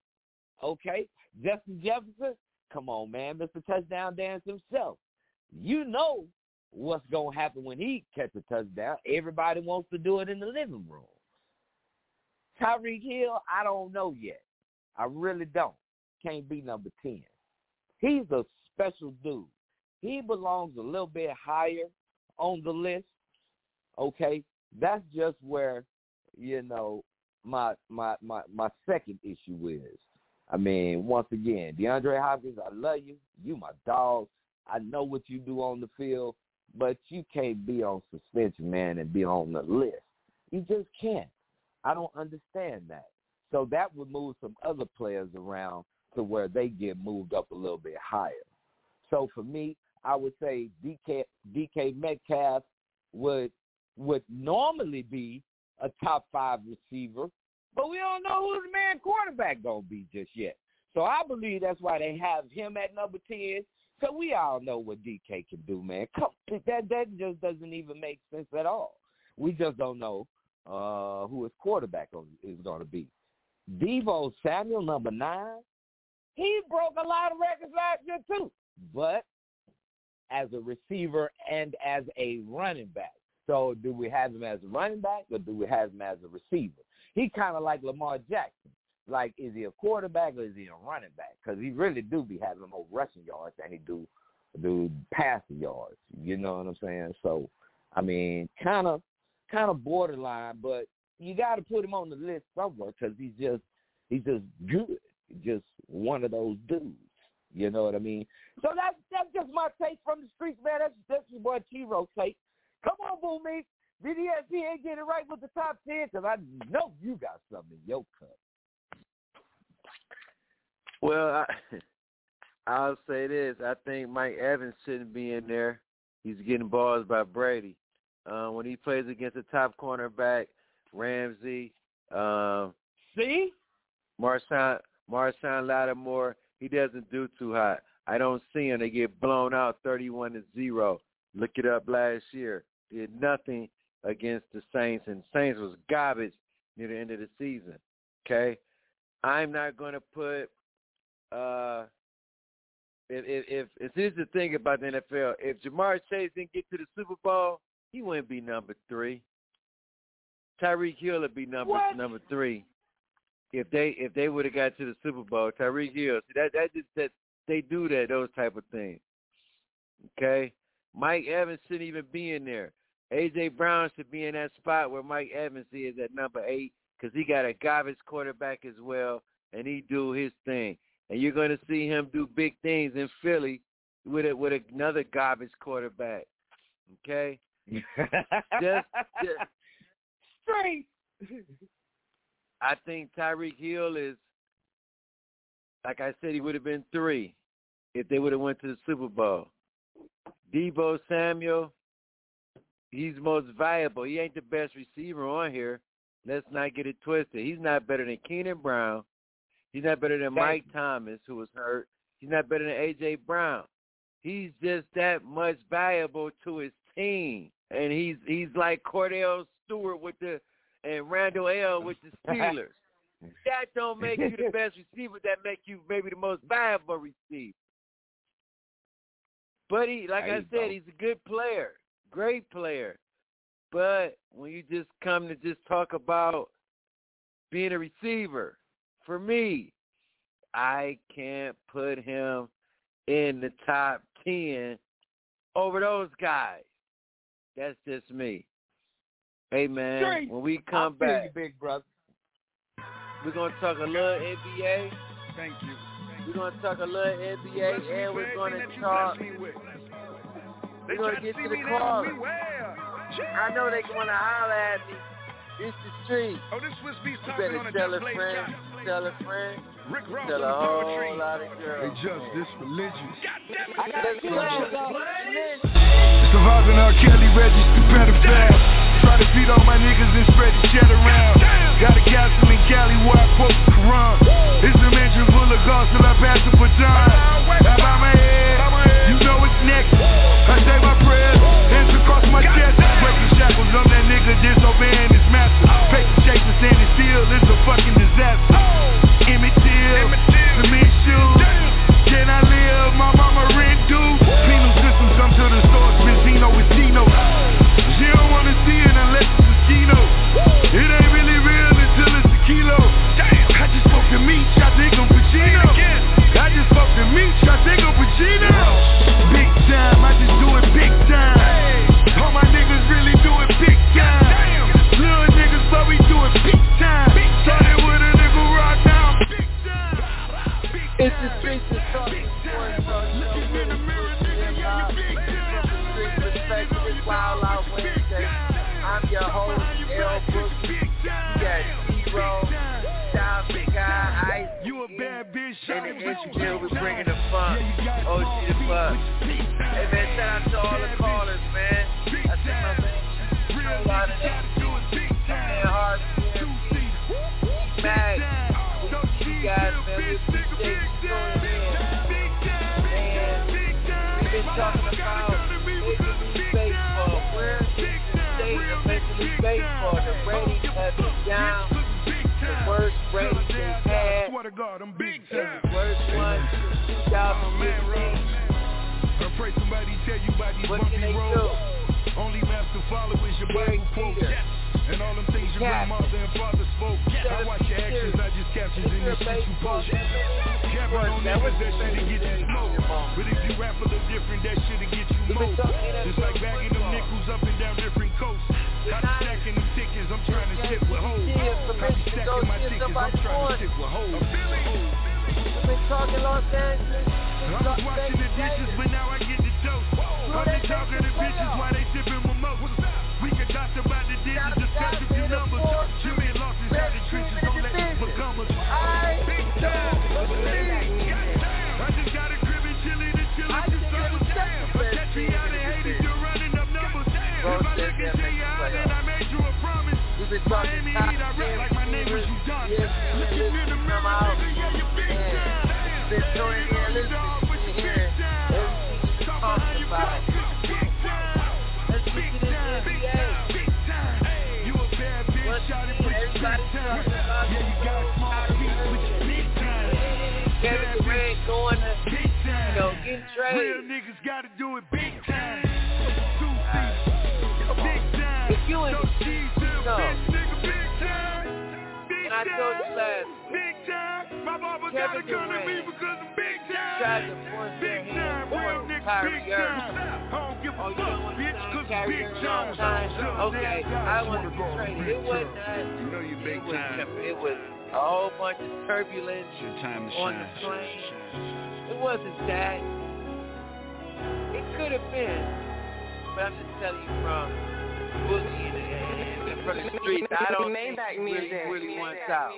Okay? Justin Jefferson, come on, man. Mr. Touchdown Dance himself. You know what's going to happen when he catches a touchdown. Everybody wants to do it in the living room. Tyreek Hill, I don't know yet. I really don't. Can't be number 10. He's a special dude. He belongs a little bit higher on the list. Okay? That's just where, you know, my my my my second issue is. I mean, once again, DeAndre Hopkins, I love you. You my dog. I know what you do on the field, but you can't be on suspension, man, and be on the list. You just can't. I don't understand that. So that would move some other players around to where they get moved up a little bit higher. So for me, I would say DK DK Metcalf would would normally be a top five receiver, but we don't know who the man quarterback gonna be just yet. So I believe that's why they have him at number ten. So we all know what DK can do, man. Come, that that just doesn't even make sense at all. We just don't know uh, who his quarterback is going to be. Deebo Samuel, number nine, he broke a lot of records last year too, but as a receiver and as a running back. So do we have him as a running back or do we have him as a receiver? He kind of like Lamar Jackson. Like, is he a quarterback or is he a running back? Because he really do be having more rushing yards than he do do passing yards. You know what I'm saying? So, I mean, kind of kind of borderline, but you got to put him on the list somewhere because he's just he's just good, just one of those dudes. You know what I mean? So that's that's just my take from the streets, man. That's that's your boy T-Ro take. Come on, Boo VDSP ain't getting it right with the top ten because I know you got something in your cup. Well, I, I'll say this. I think Mike Evans shouldn't be in there. He's getting balls by Brady. Uh, when he plays against a top cornerback, Ramsey, um, see, Marshon Marshon Lattimore, he doesn't do too hot. I don't see him. They get blown out thirty-one to zero. Look it up last year. Did nothing against the Saints, and Saints was garbage near the end of the season. Okay, I'm not going to put. Uh, if if if, is the thing about the NFL, if Ja'Marr Chase didn't get to the Super Bowl, he wouldn't be number three. Tyreek Hill would be number what? number three. If they if they would have got to the Super Bowl, Tyreek Hill. See that that just that they do that those type of things. Okay, Mike Evans shouldn't even be in there. AJ Brown should be in that spot where Mike Evans is at number eight because he got a garbage quarterback as well, and he do his thing. And you're going to see him do big things in Philly with a, with another garbage quarterback. Okay, just, just straight. I think Tyreek Hill is, like I said, he would have been three if they would have went to the Super Bowl. Deebo Samuel, he's most valuable. He ain't the best receiver on here. Let's not get it twisted. He's not better than Keenan Brown. He's not better than Mike Thomas, who was hurt. He's not better than A.J. Brown. He's just that much valuable to his team. And he's he's like Kordell Stewart with the and Randle El with the Steelers. that don't make you the best receiver. That make you maybe the most valuable receiver. But he, like I said, he's a good player, great player. But when you just come to just talk about being a receiver, for me, I can't put him in the top ten over those guys. That's just me. Hey man, when we come back, you, big brother. we're gonna talk a little NBA. Thank you. We're gonna talk a little NBA, and we're gonna talk. We're gonna get to the call. I know they wanna holler at me. It's the street. Oh, this was Beast You talking better on a tell a Just Blaze friend. track. Tell a friend. Rick Ross Tell a whole poetry. lot of girls. They just this religious. Let's go. Surviving R. Kelly registered better fast. Try to beat all my niggas and spread the shit around. Got a gasoline galley where I quote the Quran. It's a mansion full of gold till I pass the baton. I bow my head, you know it's next. I say my prayers, hands across my chest. Breaking shackles on that nigga disobeying his master. Paper chasing, standing still, it's a fucking disaster. Emmett Till, cement shoes. Can I live? My mama rent due. A bad bitch, and shawty, the but you engineer bringing the. Yeah, you got oh, the feet, fuck. but you big time. Hey man, shout out to all the callers, man. I think my man, Real a lot of niggas gotta do big man, hard Two seats. Big Mag. time. So You guys, God, I'm big time. worst one since Oh, man, 2015. I pray somebody tell you about these What bumpy roads. Only master follow is your Bible quote. And all them things your grandmother and father spoke. I watch your actions, I just captions in the shit you post. Capping on that that shit'll get you smoked. But if you rap a little different, that shit'll get you more. Just like bagging them nickels up and down different coasts. I be stacking them tickets, I'm trying to sit with hoes. I be stacking my tickets, I'm trying to sit with hoes. We've been talking Los Angeles. I was washing the dishes, but now I get the dose. I've been talking to bitches while Big time. I just got a crib and chilly to chill I at the catch in in you're running up numbers. If I look into your and I made you a promise. I rap like my name in the mirror, nigga, yeah, you big time. been tuning in, listening, and hearing big time. Yeah, you got small feet, but you big time. Kevin Bad going to, big time. you know, Real niggas gotta do it big time. Two seats, big time. If you in No the cheese a No. bitch, nigga, big time. Big And I told you time. last Big time. My mama gotta come to me because I'm big time. tried to Big time, real nigga, big time. I don't give a Oh, you fuck, don't want to bitch, cause big time. all the time? So Okay, I want to be go It wasn't You know you big It was, time. it was a whole bunch of turbulence It's your time to on shine. the plane. It wasn't that. It could have been, but I'm just telling you from Boogie and, and, and from the streets. I don't think really, really wants out.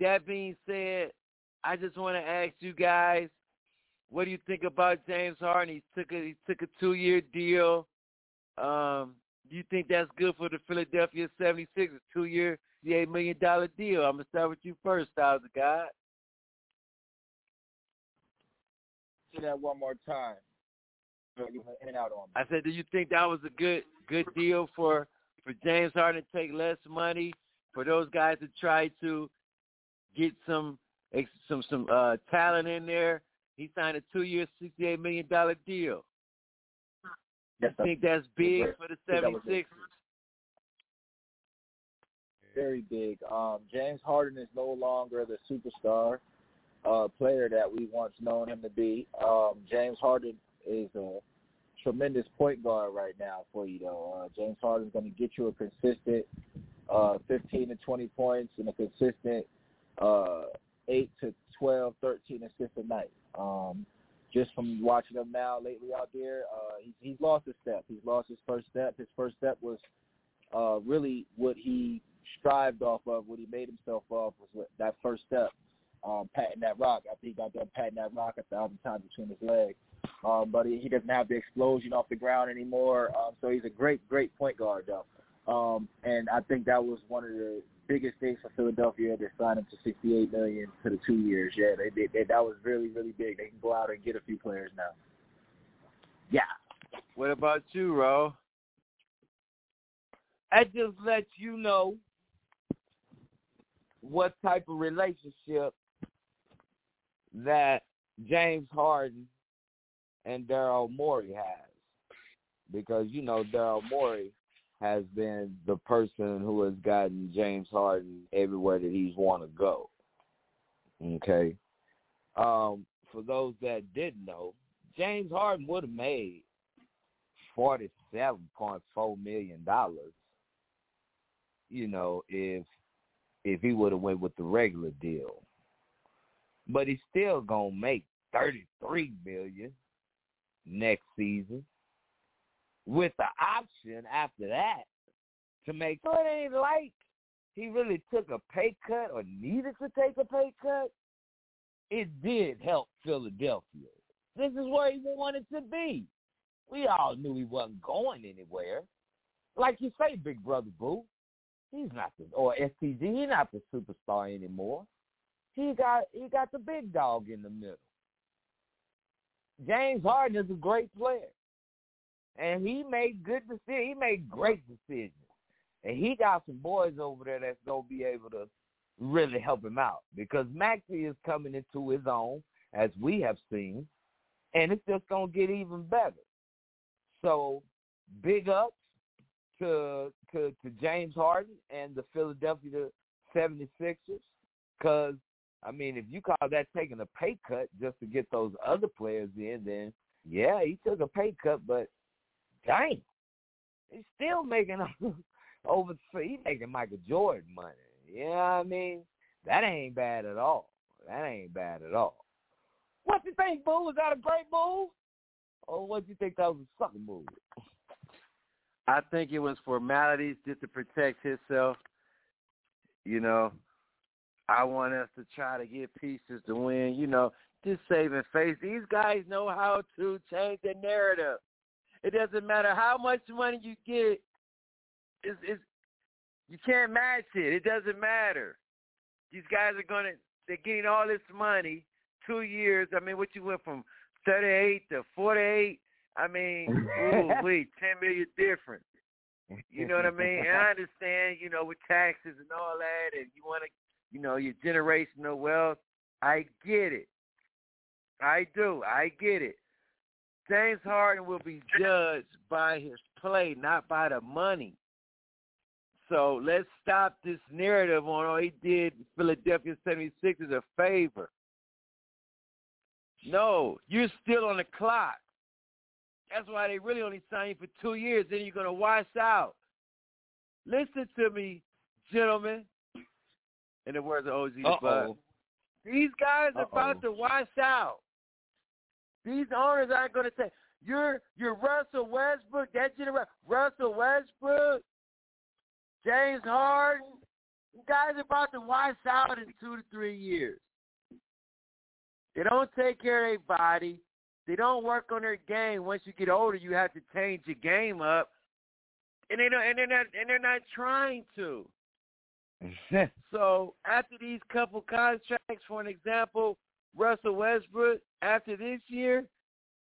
That being said, I just want to ask you guys, what do you think about James Harden? He took a he took a two year deal. Um, do you think that's good for the Philadelphia 76ers? Two year, eight million dollar deal. I'm gonna start with you first, Styles of God. Say that one more time. You went in and out on me. I said, do you think that was a good good deal for for James Harden to take less money for those guys to try to get some some some uh talent in there? He signed a two year, sixty eight million dollar deal. Yes, I think that's big for the think that 76ers. very big. Um, James Harden is no longer the superstar uh, player that we once known him to be. Um, James Harden is a tremendous point guard right now for you, though. Uh, James Harden's going to get you a consistent uh, 15 to 20 points and a consistent uh, 8 to 12, 13 assists a night. Um, just from watching him now lately out there, uh, he's, he's lost a step. He's lost his first step. His first step was uh, really what he strived off of, what he made himself off was what, that first step, um, patting that rock. I think he got done patting that rock a thousand times between his legs. Um, but he, he doesn't have the explosion off the ground anymore. Um, so he's a great, great point guard, though. Um, and I think that was one of the biggest things for Philadelphia. They signed him to sixty-eight million for the two years. Yeah, they did. They, that was really, really big. They can go out and get a few players now. Yeah. What about you, Ro? I just let you know what type of relationship that James Harden and Daryl Morey has. Because, you know, Daryl Morey has been the person who has gotten James Harden everywhere that he's want to go. Okay. Um, for those that didn't know, James Harden would have made forty-seven point four million dollars. You know, if if he would have went with the regular deal, but he's still gonna make thirty-three million next season, with the option after that to make. So it ain't like he really took a pay cut or needed to take a pay cut, it did help Philadelphia. This is where he wanted to be. We all knew he wasn't going anywhere. Like you say, Big Brother Boo, he's not the or STG, he's not the superstar anymore. He got he got the big dog in the middle. James Harden is a great player. And he made good decisions. He made great decisions. And he got some boys over there that's gonna be able to really help him out because Maxey is coming into his own, as we have seen, and it's just gonna get even better. So, big ups to to to James Harden and the Philadelphia 76ers because I mean, if you call that taking a pay cut just to get those other players in, then yeah, he took a pay cut, but dang, he's still making over. He's making Michael Jordan money. You know what I mean? That ain't bad at all. That ain't bad at all. What you think, Boo? Was that a great move? Or what you think that was a sucker move? I think it was formalities just to protect himself. You know, I want us to try to get pieces to win. You know, just saving face. These guys know how to change the narrative. It doesn't matter how much money you get. It's, it's you can't match it. It doesn't matter. These guys are gonna they're getting all this money, two years. I mean, what you went from thirty eight to forty eight. I mean, ooh, wait, ten million difference. You know what I mean? And I understand, you know, with taxes and all that, and you want to, you know, your generational wealth. I get it. I do. I get it. James Harden will be judged by his play, not by the money. So let's stop this narrative on oh he did Philadelphia 76ers a favor. No, you're still on the clock. That's why they really only sign you for two years. Then you're going to wash out. Listen to me, gentlemen. In the words of OG Bud. These guys are Uh-oh. about to wash out. These owners aren't going to say, you're, you're Russell Westbrook, that generation, Russell Westbrook, James Harden. You guys are about to wash out in two to three years. They don't take care of their body. They don't work on their game. Once you get older, you have to change your game up, and they don't, and they're not, and they're not trying to. so after these couple contracts, for an example, Russell Westbrook, after this year,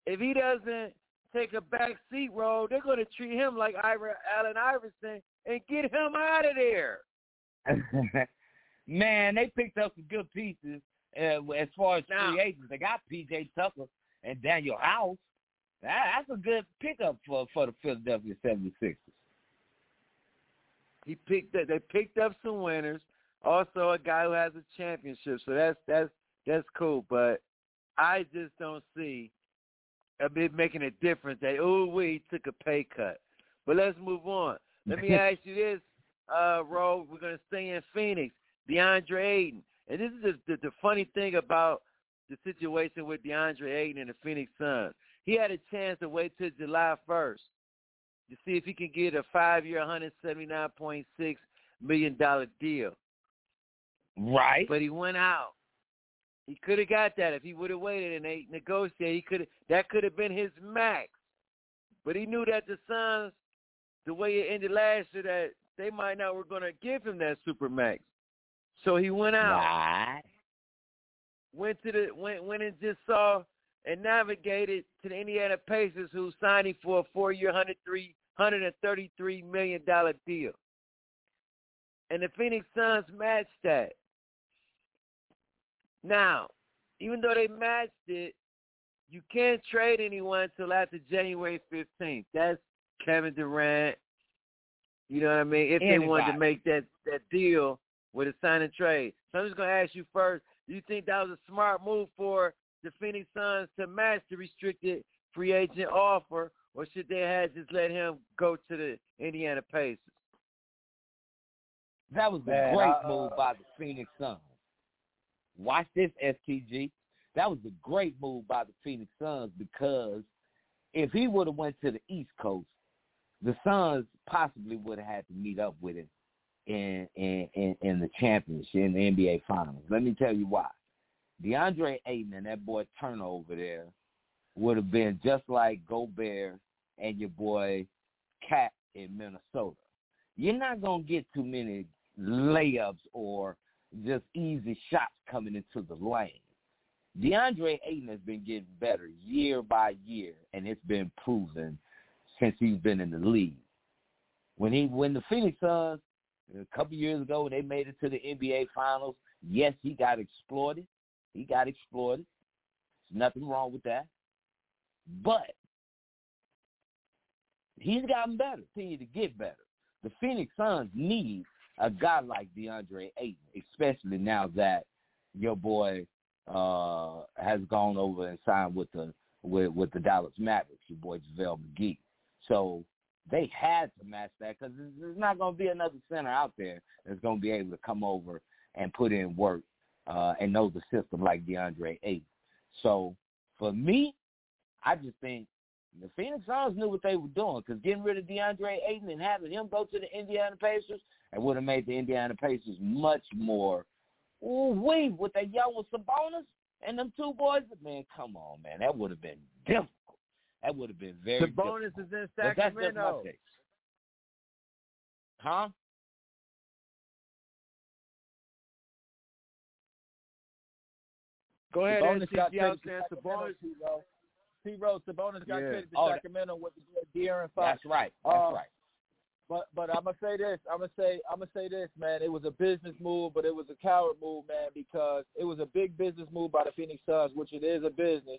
if he doesn't take a back seat role, they're going to treat him like Ira, Allen Iverson and get him out of there. Man, they picked up some good pieces uh, as far as Now- free agents. They got P.J. Tucker and Danuel House. That, that's a good pickup for for the Philadelphia 76ers. He picked up. They picked up some winners. Also, a guy who has a championship. So that's that's that's cool. But I just don't see a bit making a difference. That oh, we took a pay cut. But let's move on. Let me ask you this, uh, Ro. We're gonna stay in Phoenix. DeAndre Ayton, and this is the, the, the funny thing about the situation with DeAndre Ayton and the Phoenix Suns. He had a chance to wait till July first to see if he can get a five-year, $179.6 million deal. Right. But he went out. He could have got that if he would have waited and they negotiated. He could that could have been his max. But he knew that the Suns, the way it ended last year, that they might not were going to give him that super max. So he went out. Right. went to the went went and just saw and navigated to the Indiana Pacers, who signed him for a four-year, hundred three hundred and thirty-three million dollar deal. And the Phoenix Suns matched that. Now, even though they matched it, you can't trade anyone until after January fifteenth. That's Kevin Durant. You know what I mean? If they wanted to make that that deal with a sign and trade. So I'm just gonna ask you first. Do you think that was a smart move for the Phoenix Suns to match the restricted free agent offer, or should they have just let him go to the Indiana Pacers? That was a Man, great I, uh, move by the Phoenix Suns. Watch this, STG. That was a great move by the Phoenix Suns because if he would have went to the East Coast, the Suns possibly would have had to meet up with him in in in, in the championship in the NBA Finals. Let me tell you why. DeAndre Ayton and that boy Turner over there would have been just like Gobert and your boy Cat in Minnesota. You're not gonna get too many layups or just easy shots coming into the lane. DeAndre Ayton has been getting better year by year, and it's been proven since he's been in the league. When he when the Phoenix Suns a couple years ago when they made it to the NBA Finals, yes, he got exploited. He got exploited. There's nothing wrong with that. But he's gotten better, continue to get better. The Phoenix Suns need a guy like DeAndre Ayton, especially now that your boy uh, has gone over and signed with the with, with the Dallas Mavericks, your boy JaVale McGee. So they had to match that because there's not going to be another center out there that's going to be able to come over and put in work uh, and know the system like DeAndre Ayton. So for me, I just think the Phoenix Suns knew what they were doing because getting rid of DeAndre Ayton and having him go to the Indiana Pacers, it would have made the Indiana Pacers much more ooh wee with that young with Sabonis and them two boys. Man, come on, man, that would have been difficult. That would have been very. Sabonis difficult. is in But that's just Sacramento. my. Huh? Go ahead, Sabonis got SCG. I was traded to Sacramento, Sabonis. T-Row. T-Row, Sabonis got Yeah. traded to Oh, that- Sacramento with the De'Aaron Fox. That's right. That's Uh, right. But but I'm gonna say this. I'm gonna say I'm gonna say this, man. It was a business move, but it was a coward move, man, because it was a big business move by the Phoenix Suns, which it is a business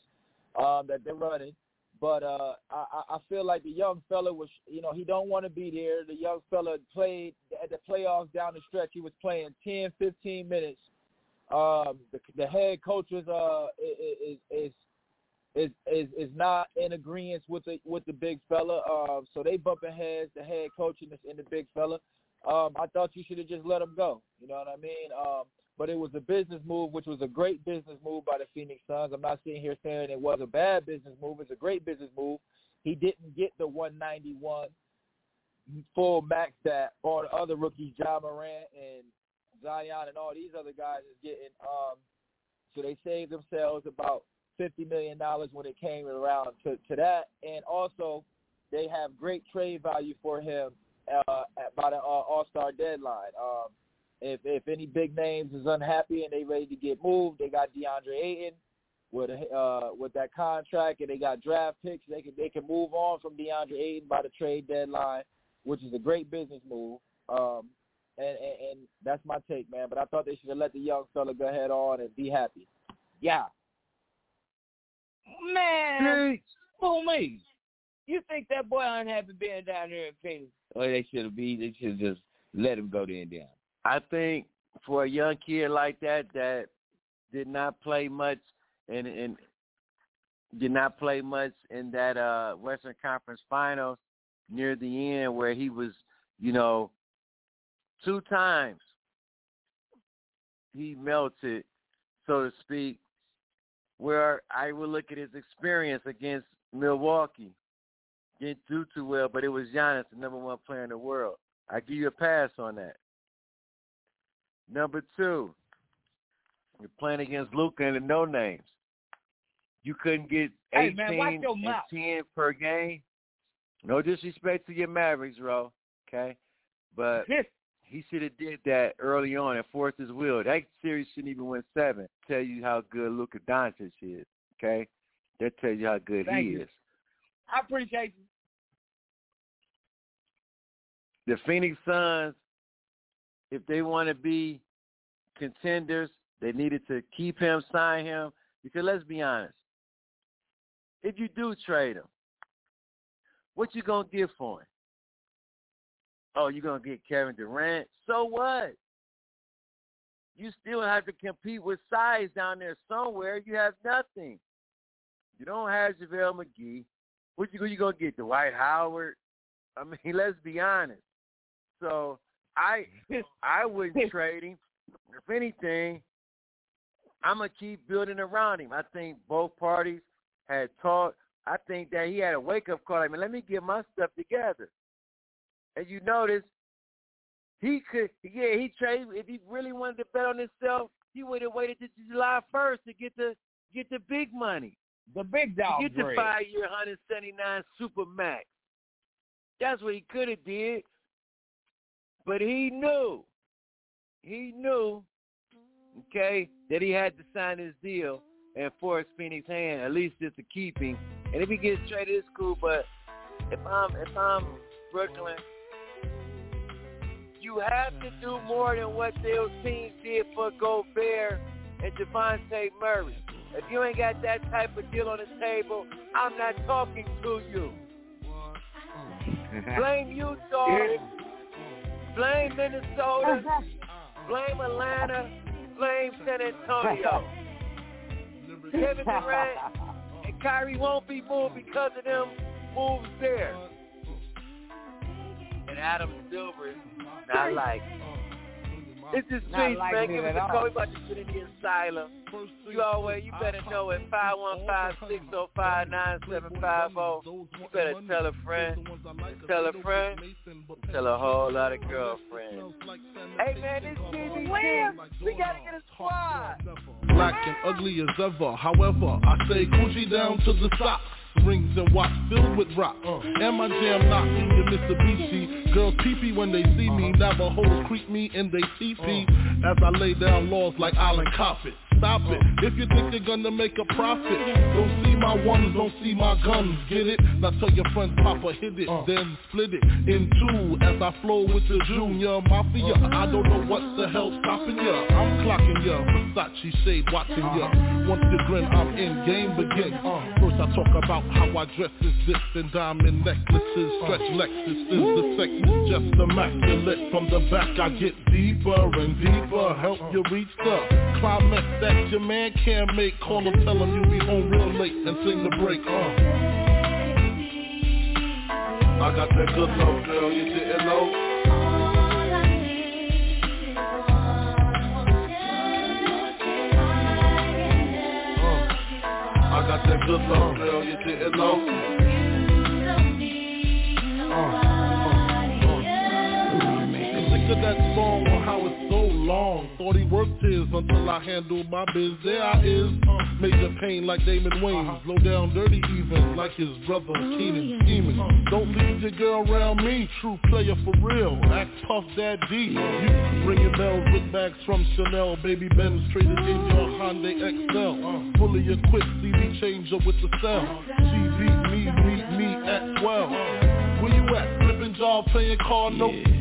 um, that they're running. But uh, I, I feel like the young fella was, you know, he don't want to be there. The young fella played at the playoffs down the stretch. He was playing 10, 15 minutes. Um, the, the head coach is uh is is is is is not in agreement with the with the big fella. Um, so they bumping heads, the head coach and the, and the big fella. Um, I thought you should have just let him go. You know what I mean? Um, but it was a business move, which was a great business move by the Phoenix Suns. I'm not sitting here saying it was a bad business move. It's a great business move. He didn't get the 191 full max that all the other rookies, Ja Morant and Zion and all these other guys is getting. Um, so they saved themselves about fifty million dollars when it came around to, to that, and also they have great trade value for him uh, by the uh, All Star deadline. Um, if if any big names is unhappy and they ready to get moved, they got DeAndre Ayton with uh, with that contract, and they got draft picks. They can they can move on from DeAndre Ayton by the trade deadline, which is a great business move. Um, and, and, and that's my take, man. But I thought they should have let the young fella go ahead on and be happy. Yeah. Man, fool me. You think that boy unhappy being down here in Phoenix? Or they should have be they should just let him go to Indiana. I think for a young kid like that that did not play much and and did not play much in that uh Western Conference Finals near the end where he was, you know, two times he melted, so to speak, where I would look at his experience against Milwaukee. Didn't do too well, but it was Giannis, the number one player in the world. I give you a pass on that. Number two, you're playing against Luka and the no names. You couldn't get Hey, 18 man, and mouth. 10 per game. No disrespect to your Mavericks, bro. okay? But he should have did that early on and forced his will. That series shouldn't even win seven. Tell you how good Luka Doncic is, okay? That tells you how good Thank he you. is. I appreciate you. the Phoenix Suns, if they want to be contenders, they needed to keep him, sign him. Because let's be honest, if you do trade him, what you gonna get for him? Oh, you're gonna get Kevin Durant. So what? You still have to compete with size down there somewhere. You have nothing. You don't have JaVale McGee. What you, you gonna get? Dwight Howard? I mean, let's be honest. So I I wouldn't trade him. If anything, I'm gonna keep building around him. I think both parties had talked. I think that he had a wake up call. I mean, let me get my stuff together. And you notice He could, yeah, he trade. If he really wanted to bet on himself, he would have waited to July first to get the get the big money, the big dog. Get the five year, hundred seventy nine super max. That's what he could have did, but he knew, he knew, okay, that he had to sign his deal and force Phoenix hand at least just to keep him. And if he gets traded, it's cool. But if I'm if I'm Brooklyn you have to do more than what those teams did for Gobert and Dejounte Murray. If you ain't got that type of deal on the table, I'm not talking to you. blame Utah. Blame Minnesota. Blame Atlanta. Blame San Antonio. Kevin Durant and Kyrie won't be moved because of them moves there. And Adam Silver not like. It's the streets, like man. Give us a call. We about to put in the asylum. You always, you better know it. 515-605-9750. You better tell a friend. Tell a friend. Tell a whole lot of girlfriends. Hey, man, this TV Williams. We got to get a squad. Black and ugly as ever. However, I say Gucci down to the socks rings and watch filled with rock. Uh, and my jam knocking the Mitsubishi. Girls peepee when they see me. Uh-huh. Navajos creep me in they teepee. Uh. As I lay down laws like Island Coffin stop it. If you think you're gonna make a profit Don't see my ones, don't see my guns, get it? Now tell your friends Papa hit it, uh. then split it in two As I flow with the junior mafia. I don't know what the hell's stopping ya. I'm clocking ya, Versace shade watching ya. Once you grin, I'm in, game begin uh. First I talk about how I dress is this And diamond necklaces, stretch Lexus is the sex is just immaculate. From the back I get deeper and deeper Help you reach the climax that that your man can't make. Call him, tell him you'll be home real late and sing the break. Uh. I got that good love, girl, you didn't know. Uh. I got that good love, girl, you didn't know. That song on how it's so long. Thought he worked his until I handled my biz. There I is, uh, major pain like Damon Wayans. Uh-huh. Low down dirty even like his brother oh, Keenan scheming. Uh-huh. Don't leave your girl around me, true player for real. Act Puff Dad D. You bring ringing bells with bags from Chanel. Baby Benz traded in your Hyundai XL. Uh-huh. Fully equipped CD changer with the cell. She beat me, meet me at 12. Where you at? Flipping job, playing car notes.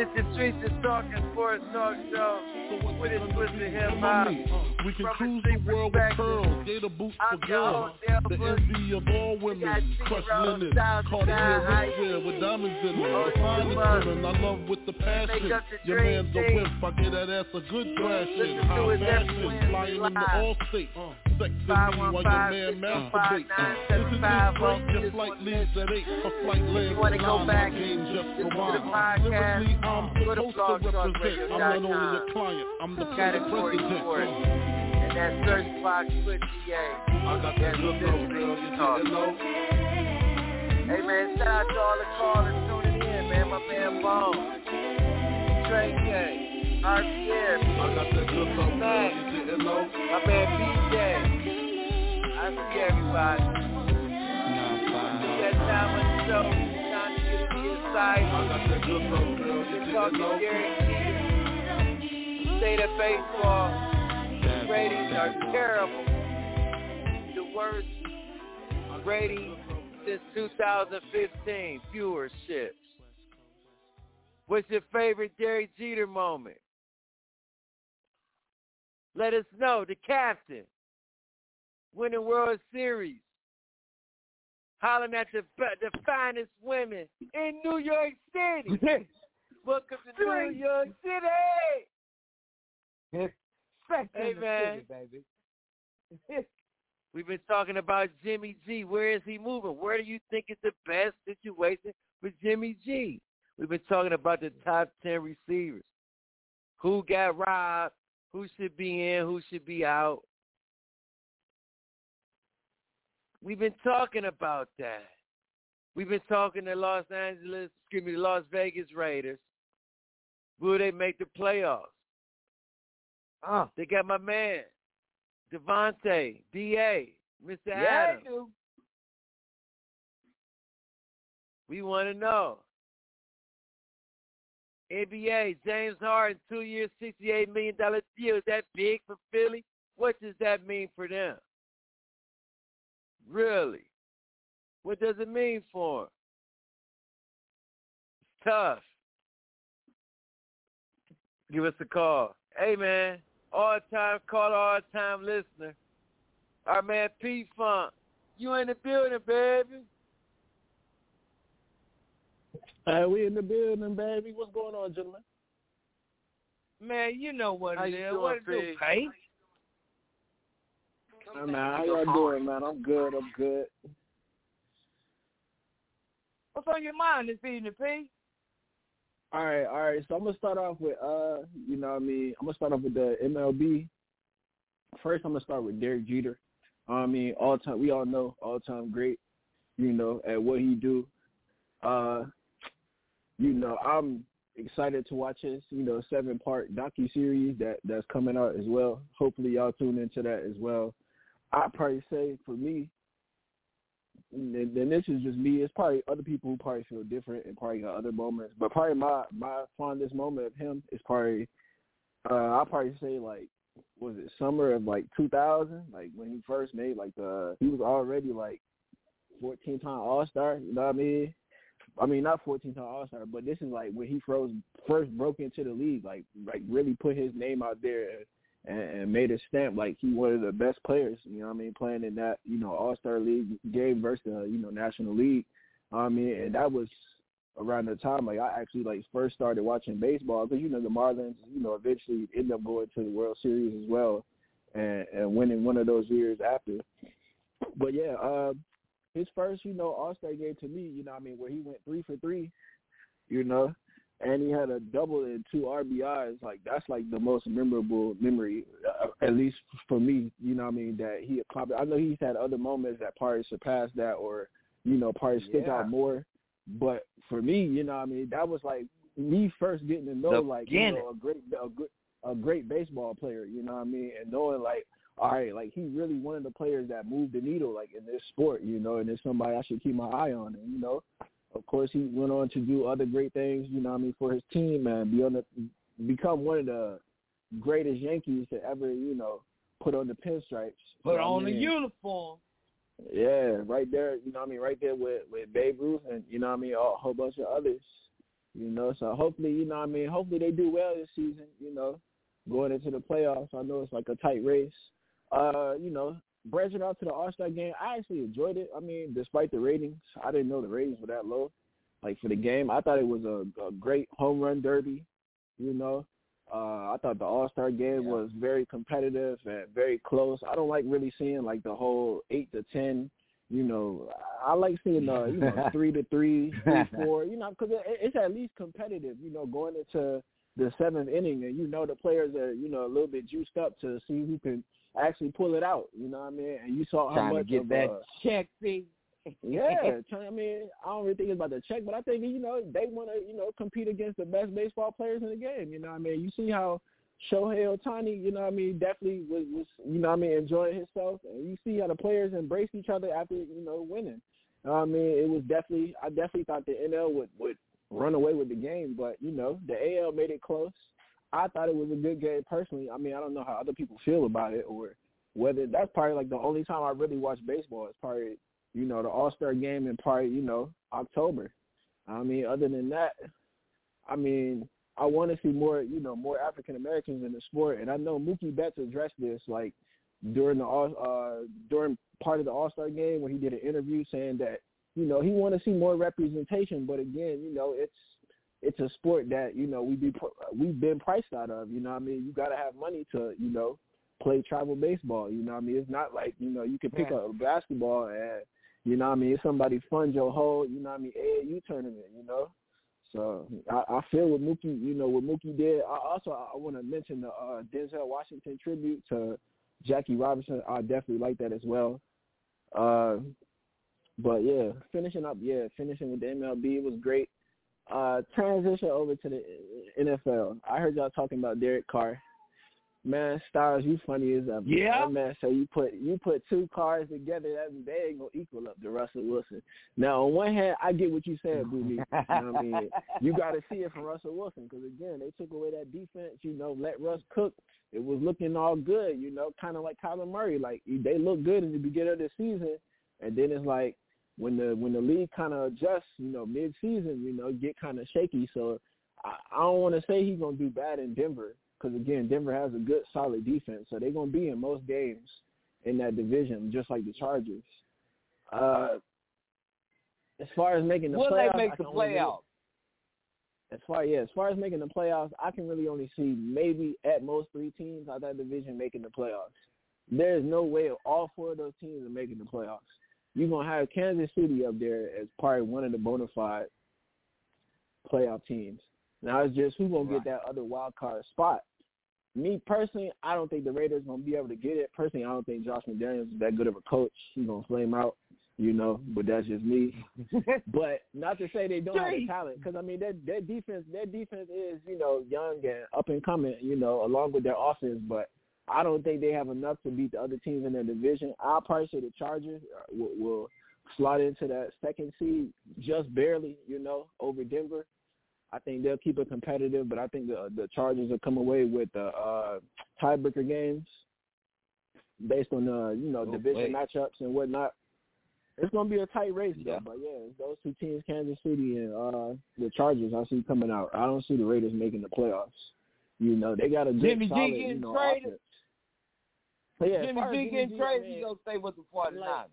it's the Streets is Talking Sports Talk Show so with his twisted hip hop. We can cruise the world with pearls, gator boots for girls. The envy of all women, crushed linen, Cartier wristwear with diamonds in it. Oh, the finest women I love with the passion. Your man's a wimp, I get that ass a good thrashing. High fashion, flying in the all state. Uh. Sex me while your man masturbates. This is his break, your flight leaves at 8. A flight lands at 9, my game just for wine. I'm supposed to represent. I'm not only a client, I'm the president. And that search box put DA. I got that good girl, girl, you. Hey man, shout out to all the callers tuning in, man. My man Bone, Trey K, RCF. I got that good love, girl, you didn't know. My man BJ. Everybody. That time on the show, time to get Derek State of baseball ratings are terrible. The worst rating since 2015. Viewerships. What's your favorite Derek Jeter moment? Let us know. The captain. Winning World Series. Hollering at the, the finest women in New York City. Welcome to New York City. hey man, baby. We've been talking about Jimmy G. Where is he moving? Where do you think is the best situation for Jimmy G? We've been talking about the top ten receivers. Who got robbed? Who should be in? Who should be out? We've been talking about that. We've been talking to Los Angeles, excuse me, the Las Vegas Raiders. Will they make the playoffs? Uh, They got my man, Davante, D.A., Mr. yeah, Adams. you. We want to know. NBA, James Harden, two years, $68 million deal. Is that big for Philly? What does that mean for them? Really? What does it mean for them? It's tough. Give us a call. Hey, man, all-time caller, all-time listener. Our man P Funk. You in the building, baby. Hey, we in the building, baby. What's going on, gentlemen? Man, you know what How it you is. doing, What it do, P? Man, how y'all doing, man? I'm good. I'm good. What's on your mind this evening, P? All right, all right. So I'm gonna start off with, uh, you know, what I mean, I'm gonna start off with the MLB. First, I'm gonna start with Derek Jeter. I mean, all time, we all know, all time great. You know, at what he do. Uh, you know, I'm excited to watch his, you know, seven part docu series that that's coming out as well. Hopefully, y'all tune into that as well. I'd probably say for me, and, and this is just me. It's probably other people who probably feel different and probably got other moments. But probably my my fondest moment of him is probably uh I'll probably say like was it summer of like 2000, like when he first made like the he was already like 14 time All Star. You know what I mean? I mean not 14 time All Star, but this is like when he froze first broke into the league, like like really put his name out there and, and and made a stamp like he one of the best players. You know what I mean? Playing in that you know All Star league game versus the you know National League. I mean, and that was around the time like I actually like first started watching baseball because you know the Marlins you know eventually end up going to the World Series as well and and winning one of those years after. But yeah, uh, his first you know All Star game to me, you know I mean where he went three for three, you know, and he had a double and two RBIs. Like that's like the most memorable memory, uh, at least for me. You know what I mean that he accomplished. I know he's had other moments that probably surpassed that or you know probably stick Yeah. out more. But for me, you know, what I mean, that was like me first getting to know The like you know a great a good a great baseball player. You know what I mean, and knowing like all right, like he really one of the players that moved the needle like in this sport. You know, and it's somebody I should keep my eye on. And you know, of course, he went on to do other great things. You know, what I mean, for his team and be on the become one of the greatest Yankees to ever you know put on the pinstripes. Put what I on the uniform. Yeah, right there, you know what I mean, right there with with Babe Ruth and you know what I mean, a whole bunch of others. You know, so hopefully, you know what I mean, hopefully they do well this season, you know, going into the playoffs. I know it's like a tight race. Uh, you know, branching out to the All Star game, I actually enjoyed it. I mean, despite the ratings, I didn't know the ratings were that low. Like for the game, I thought it was a, a great home run derby, you know. Uh, I thought the All Star game was very competitive and very close. I don't like really seeing like the whole eight to ten. You know, I like seeing the you know three to three, three four. You know, because it, it's at least competitive. You know, going into the seventh inning, and you know the players are you know a little bit juiced up to see who can actually pull it out. You know what I mean? And you saw how Trying to much get of, that uh, check, see? yeah, I mean, I don't really think it's about the check, but I think you know they want to you know compete against the best baseball players in the game. You know, what I mean, you see how Shohei Ohtani, you know, what I mean, definitely was, was you know, what I mean, enjoying himself, and you see how the players embrace each other after you know winning. You know what I mean, it was definitely, I definitely thought the NL would would run away with the game, but you know, the AL made it close. I thought it was a good game personally. I mean, I don't know how other people feel about it or whether that's probably like the only time I really watch baseball. It's probably you know the All Star game in probably you know October. I mean, other than that, I mean, I want to see more you know more African Americans in the sport, and I know Mookie Betts addressed this like during the all uh during part of the All Star game when he did an interview saying that you know he want to see more representation, but again, you know it's it's a sport that you know we be we've been priced out of. You know, what I mean, you got to have money to you know play travel baseball. You know, what I mean, it's not like you know you can pick Yeah. up a basketball and you know, what I mean, if somebody fund your whole you know, what I mean, AAU tournament. You know, so I, I feel what Mookie, you know, what Mookie did. I also I want to mention the uh, Denzel Washington tribute to Jackie Robinson. I definitely like that as well. Uh, but yeah, finishing up, yeah, finishing with the MLB was great. Uh, transition over to the NFL. I heard y'all talking about Derek Carr. Man, Styles, you funny as a Yeah. Man, so you put you put two cars together, that they ain't gonna equal up to Russell Wilson. Now, on one hand, I get what you said, Booby. You know what I mean? You got to see it from Russell Wilson because again, they took away that defense. You know, let Russ cook. It was looking all good. You know, kind of like Kyler Murray. Like they look good in the beginning of the season, and then it's like when the when the league kind of adjusts, you know, mid season, you know, get kind of shaky. So I, I don't want to say he's gonna do bad in Denver because again, Denver has a good solid defense, so they're gonna be in most games in that division, just like the Chargers. Uh, as far as making the Will playoffs, they make the really- playoffs? as far yeah, as far as making the playoffs, I can really only see maybe at most three teams out that division making the playoffs. There's no way all four of those teams are making the playoffs. You're gonna have Kansas City up there as probably one of the bona fide playoff teams. Now it's just who's gonna get that other wild card spot. Me personally, I don't think the Raiders gonna be able to get it. Personally, I don't think Josh McDaniels is that good of a coach. He's gonna flame out, you know. But that's just me. but not to say they don't have the talent, because I mean their their defense their defense is you know young and up and coming, you know, along with their offense. But I don't think they have enough to beat the other teams in their division. I'll probably say the Chargers uh, will, will slot into that second seed just barely, you know, over Denver. I think they'll keep it competitive, but I think the the Chargers will come away with the uh, tiebreaker games based on the you know Oh, division wait. matchups and whatnot. It's gonna be a tight race Yeah. though, but yeah, it's those two teams, Kansas City and uh, the Chargers, I see coming out. I don't see the Raiders making the playoffs. You know, they got a good Jimmy G solid, getting you know, traded? offense. Yeah, Jimmy G getting traded, he gonna stay with the 49ers.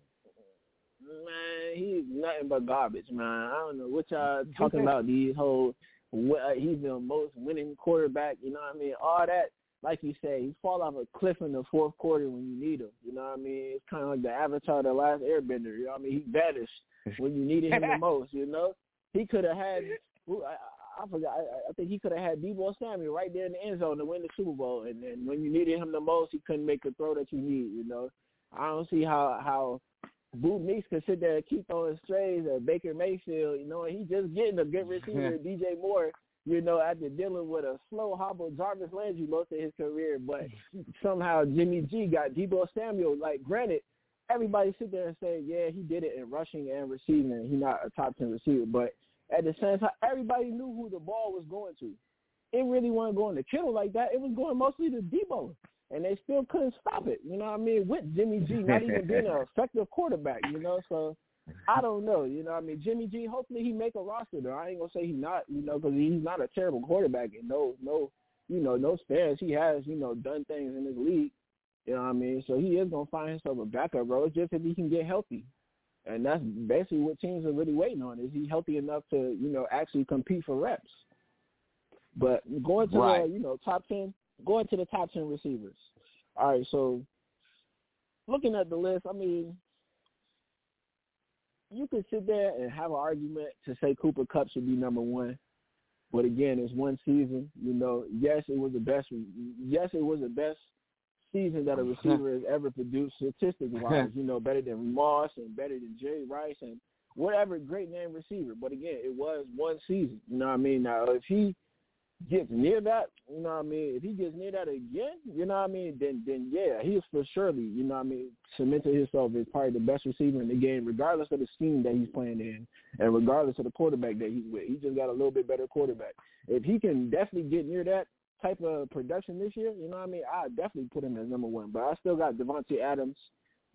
Man, he's nothing but garbage, man. I don't know what y'all talking about. These whole, what, uh, he's the most winning quarterback. You know what I mean? All that, like you say, he fall off a cliff in the fourth quarter when you need him. You know what I mean? It's kind of like the Avatar, the last Airbender. You know what I mean? He vanished when you needed him the most. You know, he could have had. I, I forgot. I, I think he could have had Deebo Samuel right there in the end zone to win the Super Bowl. And then when you needed him the most, he couldn't make a throw that you need. You know, I don't see how how Boo Meeks could sit there and keep throwing strays at Baker Mayfield, you know, and he just getting a good receiver, DJ Moore, you know, after dealing with a slow hobble Jarvis Landry most of his career. But somehow Jimmy G got Deebo Samuel. Like, granted, everybody sit there and say, yeah, he did it in rushing and receiving. and He's not a top 10 receiver. But at the same time, everybody knew who the ball was going to. It really wasn't going to Kittle like that. It was going mostly to Deebo and they still couldn't stop it. You know what I mean? With Jimmy G not even being an effective quarterback, you know. So I don't know. You know what I mean? Jimmy G. Hopefully he make a roster though. I ain't gonna say he's not. You know, because he's not a terrible quarterback and no, no, you know, no spares. He has you know done things in this league. You know what I mean? So he is gonna find himself a backup role just if he can get healthy. And that's basically what teams are really waiting on. Is he healthy enough to, you know, actually compete for reps? But going to Right. the, you know, top ten, going to the top ten receivers. All right, so looking at the list, I mean, you could sit there and have an argument to say Cooper Kupp should be number one. But again, it's one season. You know, yes, it was the best. Yes, it was the best season that a receiver has ever produced, statistic wise. You know, better than Moss and better than Jerry Rice and whatever great name receiver. But again, it was one season. You know what I mean? Now, if he gets near that, you know what I mean? If he gets near that again, you know what I mean? Then, then yeah, he is for surely, you know what I mean, cemented himself as probably the best receiver in the game, regardless of the scheme that he's playing in, and regardless of the quarterback that he's with. He just got a little bit better quarterback. If he can definitely get near that type of production this year, you know what I mean? I definitely put him as number one. But I still got Davante Adams,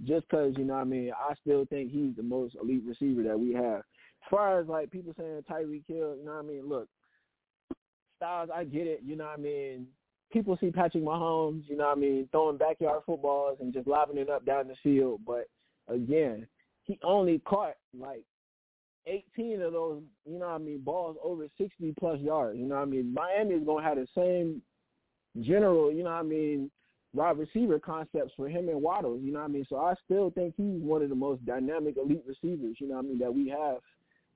just because you know what I mean. I still think he's the most elite receiver that we have. As far as like people saying Tyreek Hill, you know what I mean? Look, Styles, I get it. You know what I mean? People see Patrick Mahomes, you know what I mean, throwing backyard footballs and just lobbing it up down the field. But again, he only caught like 18 of those, you know what I mean, balls over 60 plus yards. You know what I mean? Miami is going to have the same general, you know what I mean, wide receiver concepts for him and Waddles, you know what I mean? So I still think he's one of the most dynamic elite receivers, you know what I mean, that we have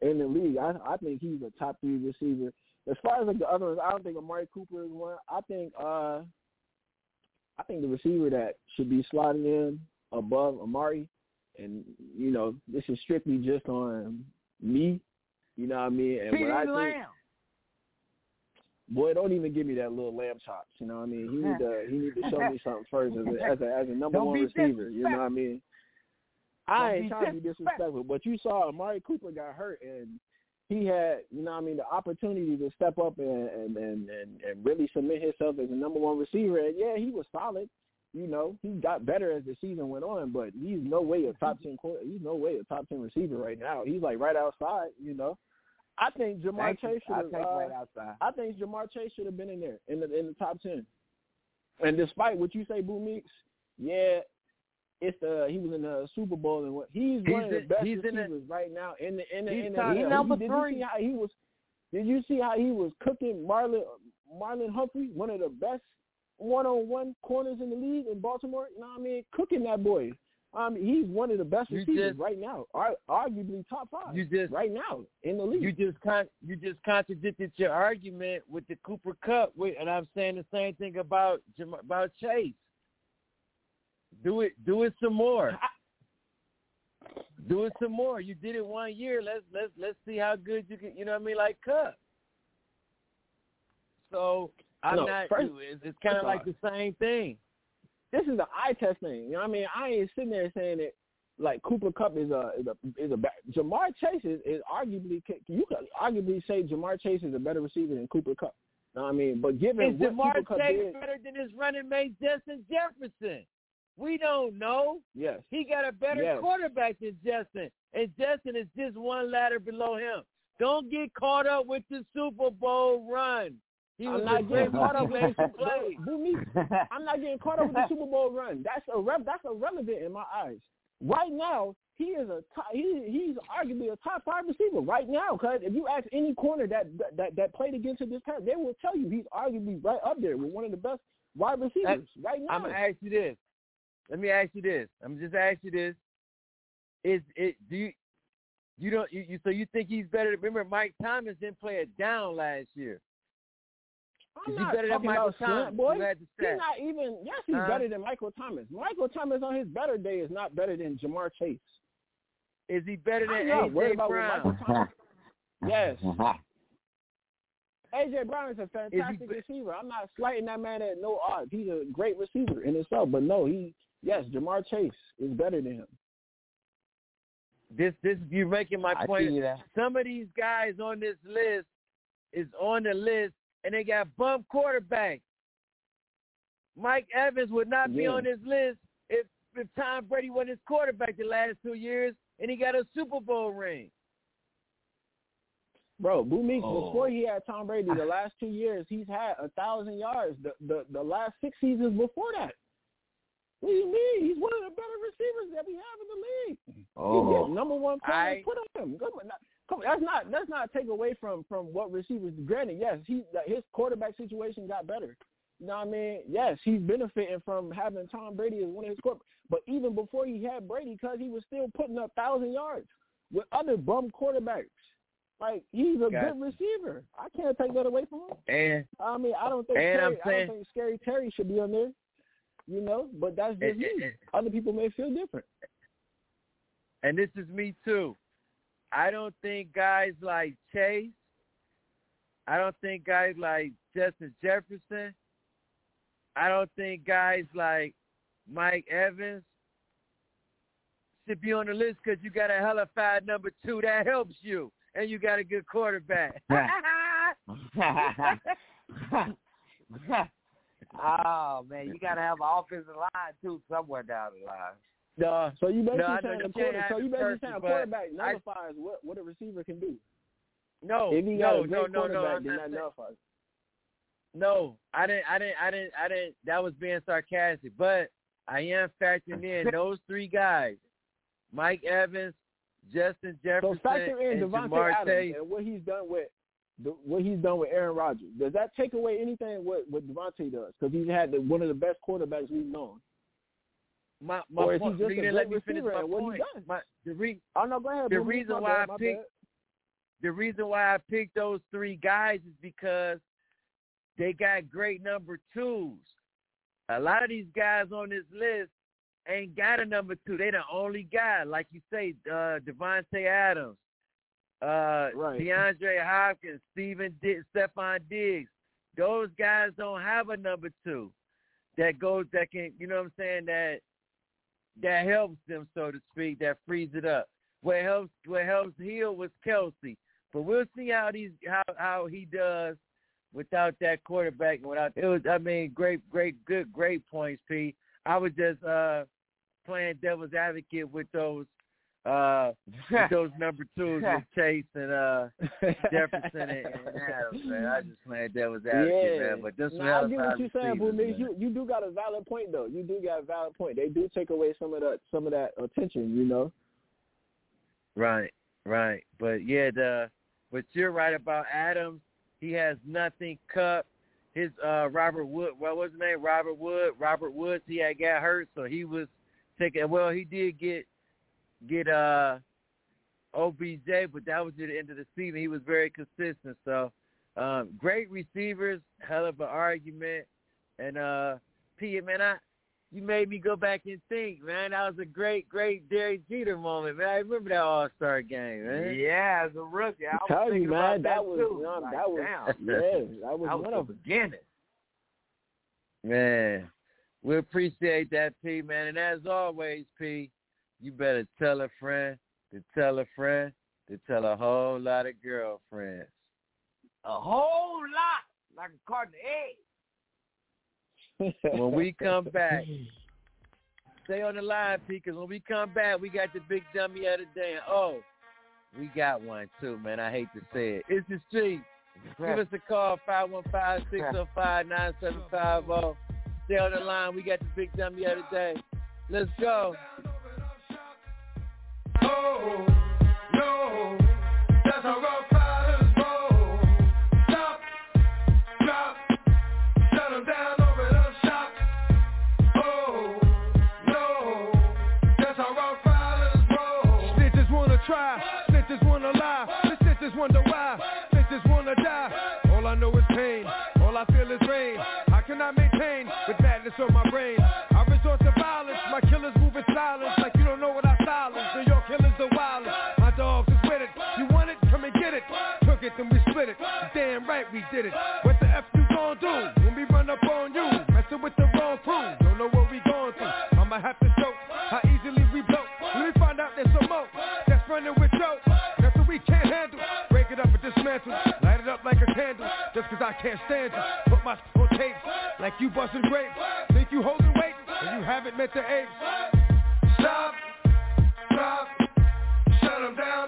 in the league. I I think he's a top three receiver. As far as like the other ones, I don't think Amari Cooper is one. I think uh I think the receiver that should be slotting in above Amari and you know, this is strictly just on me. You know what I mean? And what I think, Lamb. boy, don't even give me that little lamb chops. You know what I mean? He need to he need to show me something first as a as a, as a number Don't one receiver. You know what I mean? I Don't ain't trying to be disrespectful, but you saw Amari Cooper got hurt and he had, you know what I mean, the opportunity to step up and and, and, and and really submit himself as a number one receiver. And yeah, he was solid. You know, he got better as the season went on, but he's no way a top ten. quar- He's no way a top ten receiver right now. He's like right outside. You know, I think Ja'Marr Thank. Chase should have. take Uh, right outside. I think Ja'Marr Chase should have been in there in the in the top ten. And despite what you say, Boo Meeks, yeah, it's the he was in the Super Bowl and what he's, He's one of the best he's in the- right now in the in the He's NFL. top- He number did three. You see how he was? Did you see how he was cooking Marlon Marlon Humphrey, one of the best one-on-one corners in the league in Baltimore? You know what I mean? Cooking that boy. I mean, he's one of the best You receivers just- right now, arguably top five. You just right now in the league. You just con- you just contradicted your argument with the Cooper Kupp, with, and I'm saying the same thing about about Chase. Do it, do it some more. Do it some more. You did it one year. Let's let's let's see how good you can. You know what I mean? Like Kupp. So I'm No, not. first- it's it's kind of like the same thing. this is the eye test thing. You know what I mean? I ain't sitting there saying that like Cooper Kupp is a is a is a Ja'Marr Chase is, is arguably you could arguably say Ja'Marr Chase is a better receiver than Cooper Kupp. You know what I mean? But given Is what Ja'Marr Cooper Kupp Chase did, better than his running mate Justin Jefferson? We don't know. yes, He got a better Yes. quarterback than Justin, and Justin is just one ladder below him. Don't get caught up with the Super Bowl run. He was I'm not a great getting caught up with the motivation Super play. Boo me. I'm not getting caught up with the Super Bowl run. That's a irre- that's irrelevant in my eyes. Right now, he is a top, he he's arguably a top five receiver right now. Cause if you ask any corner that that that played against him this time, they will tell you he's arguably right up there with one of the best wide receivers right now. I'm gonna ask you this. Let me ask you this. I'm just ask you this. Is it do you you don't you, you so you think he's better? Remember, Mike Thomas didn't play it down last year. I'm Is he not better than Michael Thomas? Boy. You had to He's not even. Yes, he's Huh? better than Michael Thomas. Michael Thomas on his better day is not better than Ja'Marr Chase. Is he better I'm than not worried AJ about Brown? Michael Thomas. Yes. AJ Brown is a fantastic be- receiver. I'm not slighting that man at no odds. He's a great receiver in himself. But no, he yes, Ja'Marr Chase is better than him. This this you're making my I point. Some of these guys on this list is on the list and they got bump quarterbacks. Mike Evans would not be on this list if if Tom Brady wasn't his quarterback the last two years and he got a Super Bowl ring. Bro, Boo Meeks, Oh. before he had Tom Brady the last two years, he's had a thousand yards the, the the last six seasons before that. What do you mean? He's one of the better receivers that we have in the league. Oh. the number one player I- put on him. Come on, now- come on, that's not that's not take away from from what receivers. Granted, yes, he that his quarterback situation got better. You know what I mean? Yes, he's benefiting from having Tom Brady as one of his quarterbacks. But even before he had Brady, because he was still putting up thousand yards with other bum quarterbacks. Like he's a Gotcha. good receiver. I can't take that away from him. And I mean, I don't think Terry, I don't think Scary Terry should be on there. You know, but that's just And- me. and- Other people may feel different. and this is me too. I don't think guys like Chase, I don't think guys like Justin Jefferson, I don't think guys like Mike Evans should be on the list because you got a hella fat number two that helps you, and you got a good quarterback. oh man, you gotta have an offensive line too somewhere down the line. No, So you basically No, saying you quarter, so you basically saying a quarterback I- nullifies what what a receiver can do. no, if he got no, a no, great no, no, quarterback, I'm then that nullifies. No, I didn't. I didn't. I didn't. I didn't. That was being sarcastic, but I am factoring in those three guys: Mike Evans, Justin Jefferson, So factor in and Davante Ja'Marr Adams Chase. and what he's done with the, what he's done with Aaron Rodgers. Does that take away anything what what Davante does? Because he's had the, one of the best quarterbacks we've known. My, my or is point, he just let me finish my what point. My, the, re, Oh no, go ahead. the reason bad, why I my picked bad. the reason why I picked those three guys is because they got great number twos. A lot of these guys on this list ain't got a number two. They the only guy, like you say, uh, Davante Adams, uh, Right. DeAndre Hopkins, Stephen D- Stefon Diggs. Those guys don't have a number two that goes that can, you know what I'm saying, that that helps them, so to speak, that frees it up. What helps what helps Hill was Kelce. But we'll see how these how how he does without that quarterback and without it was I mean great great good great points, P. I was just uh playing devil's advocate with those uh those number twos with Chase and uh Jefferson and, and Adams, man. I just playing devil's advocate, yeah. man. But this Nah, I get what you're saying, Mix. You you do got a valid point though. You do got a valid point. They do take away some of that some of that attention, you know. Right, right. But yeah, the but you're right about Adams. He has nothing Kupp. His uh Robert Wood what was his name? Robert Wood. Robert Woods he had got hurt, so he was taking well, he did get get uh OBJ, but that was at the end of the season. He was very consistent. So um great receivers, hell of an argument. And uh P man, I you made me go back and think, man. That was a great, great Derek Jeter moment, man. I remember that All Star game, man. Yeah, as a rookie, I was Tell you, thinking man, about that that, was too. um, Like, that was damn. yeah, that was that one of beginning. Man, we appreciate that, P, man. And as always, P, you better tell a friend to tell a friend to tell a whole lot of girlfriends. A whole lot, like a carton of eggs. When we come back, stay on the line, P, because when we come back, we got the big dummy of the day. And, oh, we got one, too, man. I hate to say it. It's the street. Give us a call, 515-605-9750. Stay on the line. We got the big dummy of the day. Let's go. Oh, no, that's how rock Right we did it. What the F you gon' do when we run up on you? Messing with the wrong crew, don't know what we going through. I'ma have to show how easily we blow. Let me find out there's some more that's running with Joe. That's what we can't handle. Break it up and dismantle. Light it up like a candle. Just cause I can't stand you. Put my on tape like you busting grapes. Think you holding weight and you haven't met the apes. Stop, stop, shut 'em down,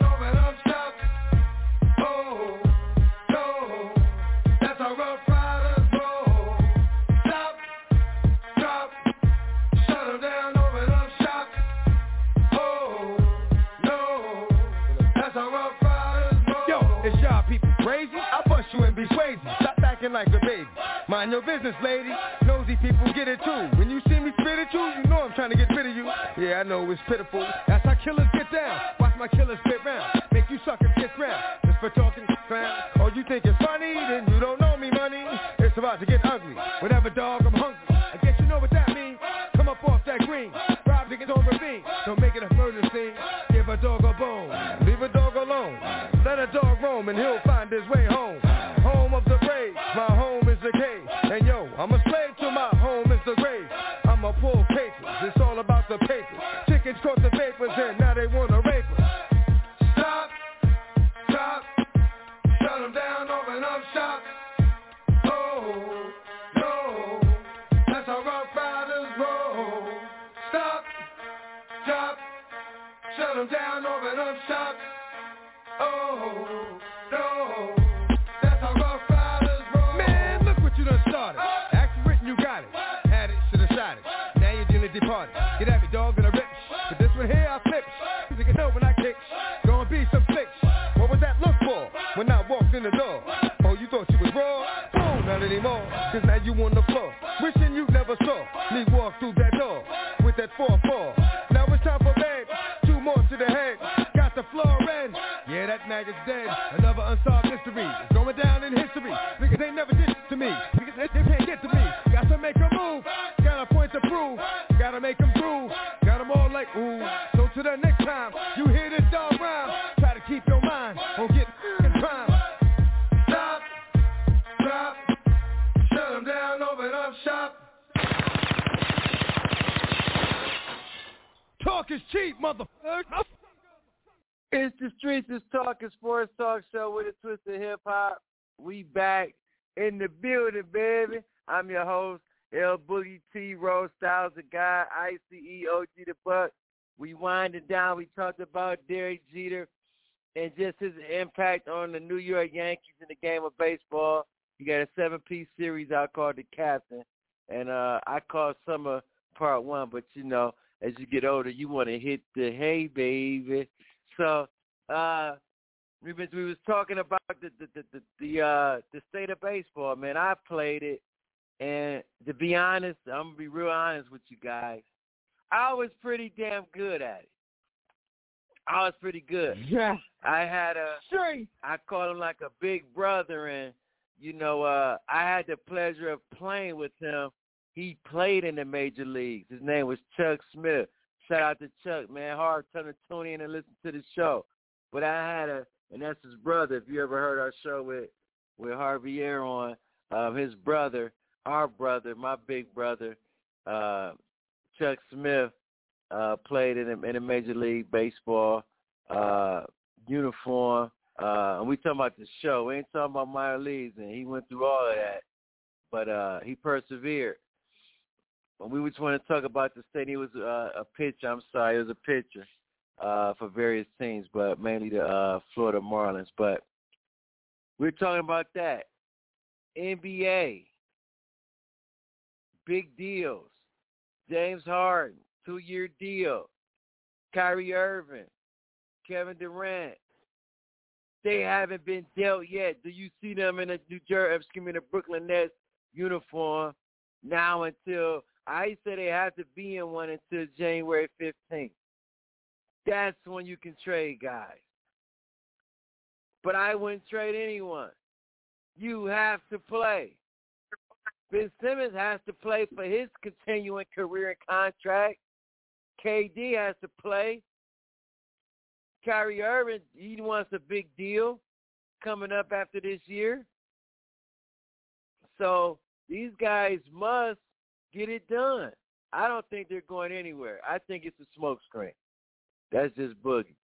Like a baby. Mind your business, lady. Nosy people get it too. When you see me spit at you, you know I'm trying to get rid of you. Yeah, I know it's pitiful. That's how killers get down. Watch my killers spit round. Make you suckers get round. Just for talking clown. Oh, you think it's funny? Then you don't know me, money. It's about to get ugly. Whatever, dog, Cause now you on the floor, wishing you never saw me walk through that door with that 4-4. Now it's time for bed, two more to the head. Got the floor in, yeah, that maggot's dead. Another unsolved mystery, it's going down in history. Niggas ain't never did to me, niggas they, they can't get to me. Got to make a move, got a point to prove. Gotta make them groove, got them all like ooh. Talk is cheap, motherfucker. It's the Streets is Talking Sports Talk Show with a twist of hip hop. We back in the building, baby. I'm your host, L Boogie T Rose Styles, the guy, ICE OG the Buck. We winded down. We talked about Derek Jeter and just his impact on the New York Yankees in the game of baseball. He got a seven-piece series out called The Captain, and uh, I called summer part one. But you know, as you get older, you want to hit the hey baby. So uh, we was we was talking about the the the the, the, uh, the state of baseball. Man, I played it, and to be honest, I'm gonna be real honest with you guys. I was pretty damn good at it. I was pretty good. Yeah. I had a Sure. I called him like a big brother and you know, uh I had the pleasure of playing with him. He played in the major leagues. His name was Chuck Smith. Shout out to Chuck, man. Hard time to tune in and listen to the show. But I had a and that's his brother. If you ever heard our show with with Harvey Air on, um, his brother, our brother, my big brother, uh, Chuck Smith, uh, played in a, in a Major League Baseball uh, uniform. Uh, and we talking about the show. We ain't talking about minor leagues, and he went through all of that. But uh, he persevered. When we just want to talk about the state, he was uh, a pitcher. I'm sorry, he was a pitcher uh, for various teams, but mainly the uh, Florida Marlins. But we're talking about that. NBA, big deals. James Harden, two-year deal. Kyrie Irving, Kevin Durant. They haven't been dealt yet. Do you see them in a New Jersey, excuse me, the Brooklyn Nets uniform now until I say they have to be in one until January 15th. That's when you can trade guys. But I wouldn't trade anyone. You have to play. Ben Simmons has to play for his continuing career and contract. KD has to play. Kyrie Irving, he wants a big deal coming up after this year. So these guys must get it done. I don't think they're going anywhere. I think it's a smokescreen. That's just boogie.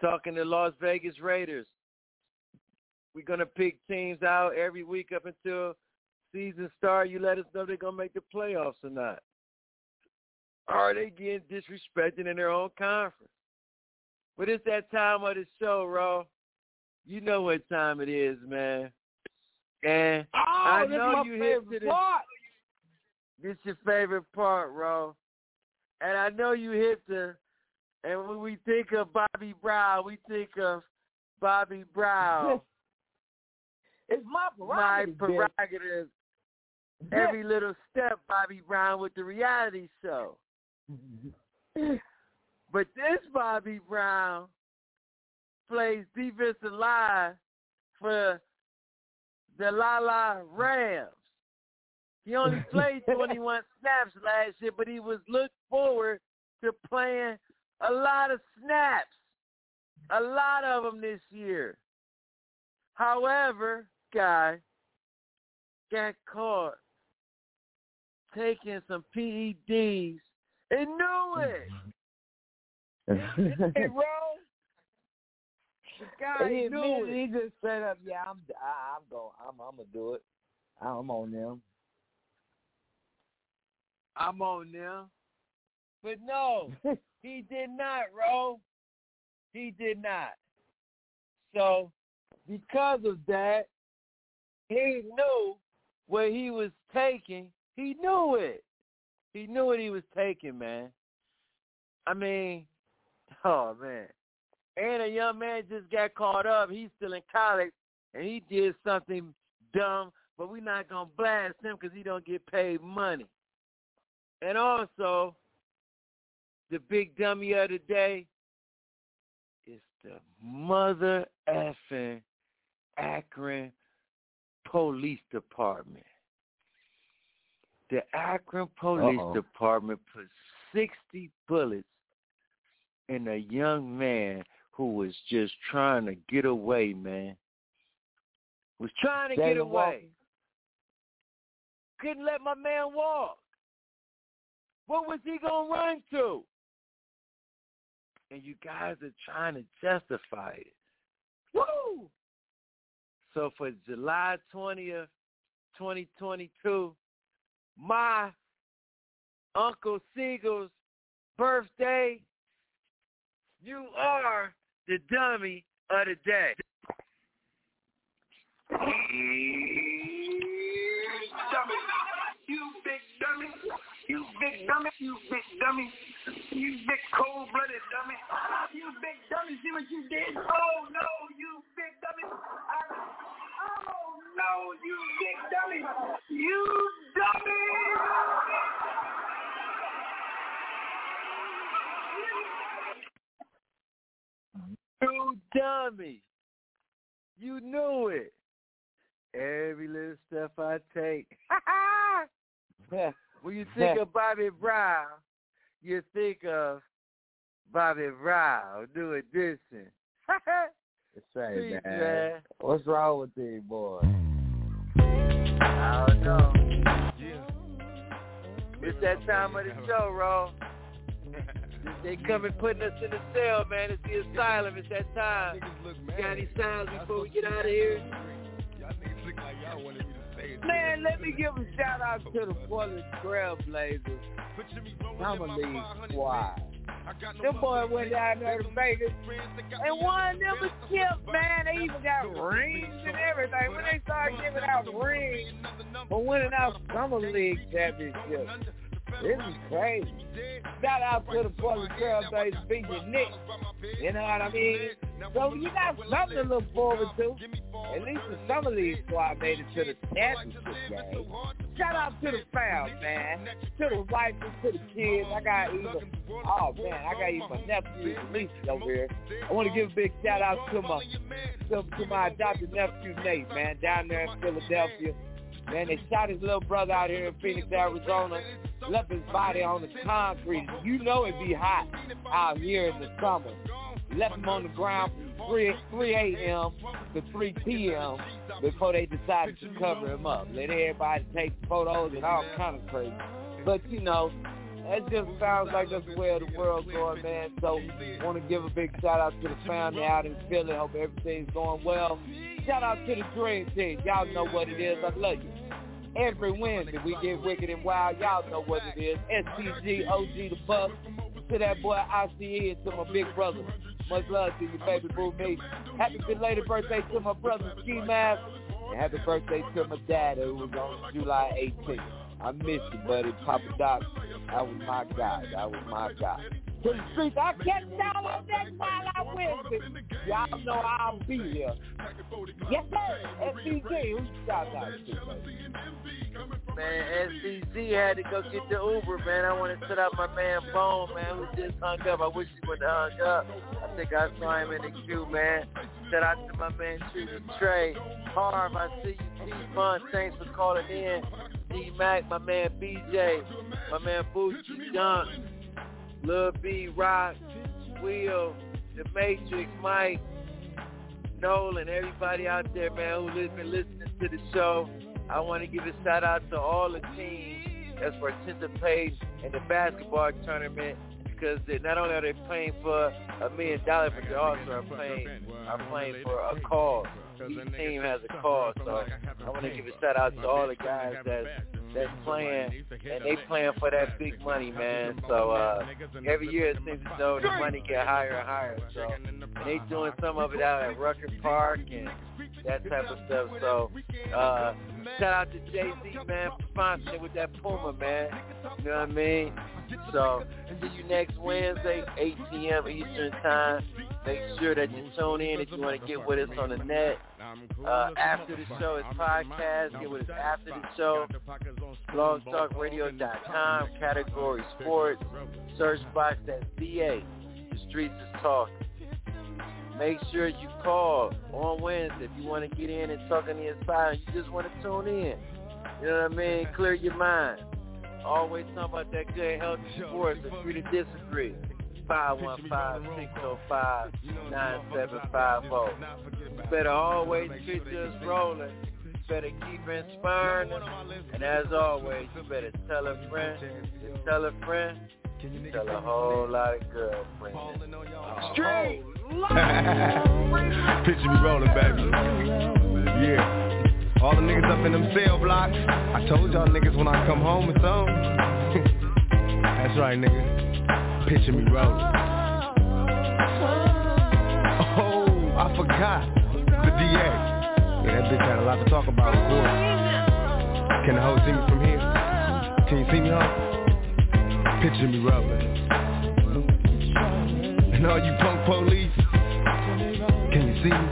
Talking to Las Vegas Raiders. We're gonna pick teams out every week up until season start. You let us know they're gonna make the playoffs or not. Are they getting disrespected in their own conference? But it's that time of the show, Ro. You know what time it is, man. And Oh, I this know you hit to the part. this your favorite part, bro. And I know you hit the and when we think of Bobby Brown, we think of Bobby Brown. It's my my prerogative. Every little step, Bobby Brown with the reality show. But this Bobby Brown plays defensive line for the La La Rams. He only played 21 snaps last year, but he was looked forward to playing a lot of snaps, a lot of them this year. However, guy got caught taking some PEDs and knew it. Hey, bro. Guy he, knew he, just straight up, yeah, I'm, I, I'm going, I'm, I'm gonna do it. I'm on them. I'm on them. But no, he did not, Ro. He did not. So, because of that, he knew what he was taking. He knew it. He knew what he was taking, man. I mean, oh man. And a young man just got caught up. He's still in college, and he did something dumb, but we're not gonna blast him because he don't get paid money. And also, the big dummy of the day is the mother effing Akron Police Department. The Akron Police Uh-oh. Department put 60 bullets in a young man who was just trying to get away, man. Was trying to get away. Walker? Couldn't let my man walk. What was he gonna run to? And you guys are trying to justify it. Woo! So for July 20th, 2022, my Uncle Siegel's birthday, you are the dummy of the day. dummy. You big dummy. You big dummy. You big dummy. You big cold-blooded dummy. You big dummy. See what you did? Oh, no, you big dummy. I, oh, no, you big dummy. You dummy. You dummy. You knew it. Every little step I take. when you think of Bobby Brown, you think of Bobby Brown doing this. Say, Peace, man, man. what's wrong with these boys? I don't know. It's that time of the show, Ro. They coming putting us in the cell, man. It's the asylum. It's that time. You got any sounds before we get out of here? Man, let me give a shout out to the Portland Trailblazers Summer League squad. Them boys went down there to Vegas and won them a chip, man. They even got rings and everything. When they started giving out rings for winning out Summer League championship. This is crazy. Shout out to the Portland Trailblazers beating your Knicks. You know what I mean? So you got something to look forward to. At least the Summer League squad made it to the championship game. Shout out to the fam, man. To the wife and to the kids. I got even, oh man, I got even my nephew Lisa over here. I want to give a big shout out to my, to, to my adopted nephew Nate, man, down there in Philadelphia. Man, they shot his little brother out here in Phoenix, Arizona. Left his body on the concrete. You know it'd be hot out here in the summer. Left him on the ground from 3, 3 a.m. to 3 p.m. before they decided to cover him up. Let everybody take photos and all kind of crazy. But, you know, that just sounds like that's where the world's going, man. So, want to give a big shout out to the family out in Philly. Hope everything's going well. Shout out to the Dream Team. Y'all know what it is. I love you. Every Wednesday we get wicked and wild. Y'all know what it is. STG, OG the Buck. To that boy ICE and to my big brother. Much love to you, baby boo me. Happy belated birthday to my brother Ski Mask. And happy birthday to my dad who was on July 18th. I miss you, buddy. Papa Doc, that was my guy. That was my guy. To the streets, I y'all on that while I Wednesday. Y'all know I'll be here. Yes, sir. SBG, who you shout out to. Man, SCC had to go get the Uber, man. I want to set up my man Bone, man, who just hung up. I wish he would have hung up. I think I saw him in the queue, man. Shout out to my man Trey. Harv, I see you. T-Fun, thanks for calling in. D-Mac, my man BJ, my man Bucci Dunk, Lil B Rock, Will, The Matrix, Mike, Nolan, everybody out there, man, who's been listening to the show. I want to give a shout out to all the teams that's participating in the basketball tournament because not only are they playing for a million dollars, but they also are playing are playing for a cause. Each team has a cause, so I want to give a shout out to all the guys that that's playing and they playing for that big money, man. So uh, every year it seems as though the money get higher and higher. So and they doing some of it out at Rucker Park and that type of stuff. So uh, shout out to Jay Z, man, for sponsoring with that Puma, man. You know what I mean? So see you next Wednesday, 8 p.m. Eastern Time. Make sure that you tune in if you want to get with us on the net. Uh, after the show is podcast. Get with us after the show. BlogTalkRadio.com. Category sports. Search box that's DA. The streets is talking. Make sure you call on Wednesday if you want to get in and talk on the inside. You just want to tune in. You know what I mean? Clear your mind. Always talk about that good healthy sports. Agree to disagree. 515-605-9750. Better always keep this rolling. Better keep inspiring them. And as always, you better tell a friend, and tell a friend, tell a whole lot of girlfriends. Straight. Picture me rolling, baby. Yeah. All the niggas up in them cell blocks. I told y'all niggas when I come home it's on. That's right, nigga. Picture me rolling. Oh, I forgot. The DA. Yeah, that bitch had a lot to talk about, of course. Can the hoe see me from here? Can you see me, hoe? Picture me rolling. And all you punk police, can you see me?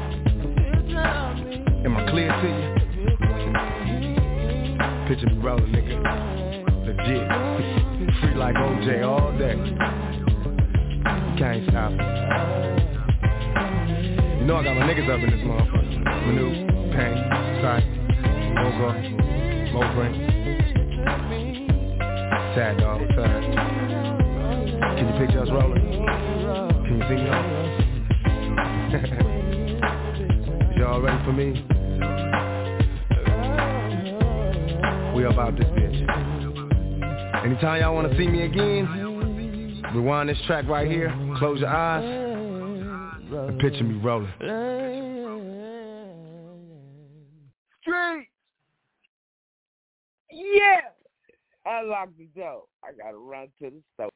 Am I clear to you? Picture me rolling, nigga. Legit. Like OJ all day. Can't stop. You know I got my niggas up in this motherfucker. Manu, Pain, Sight, Mogo, Moprin. Sad dog, up? Can you picture us rolling? Can you see me? Y'all ready for me? We about this bitch. Anytime y'all wanna see me again, rewind this track right here, close your eyes, and picture me rolling. Street. Yeah. I locked the door. I gotta run to the store.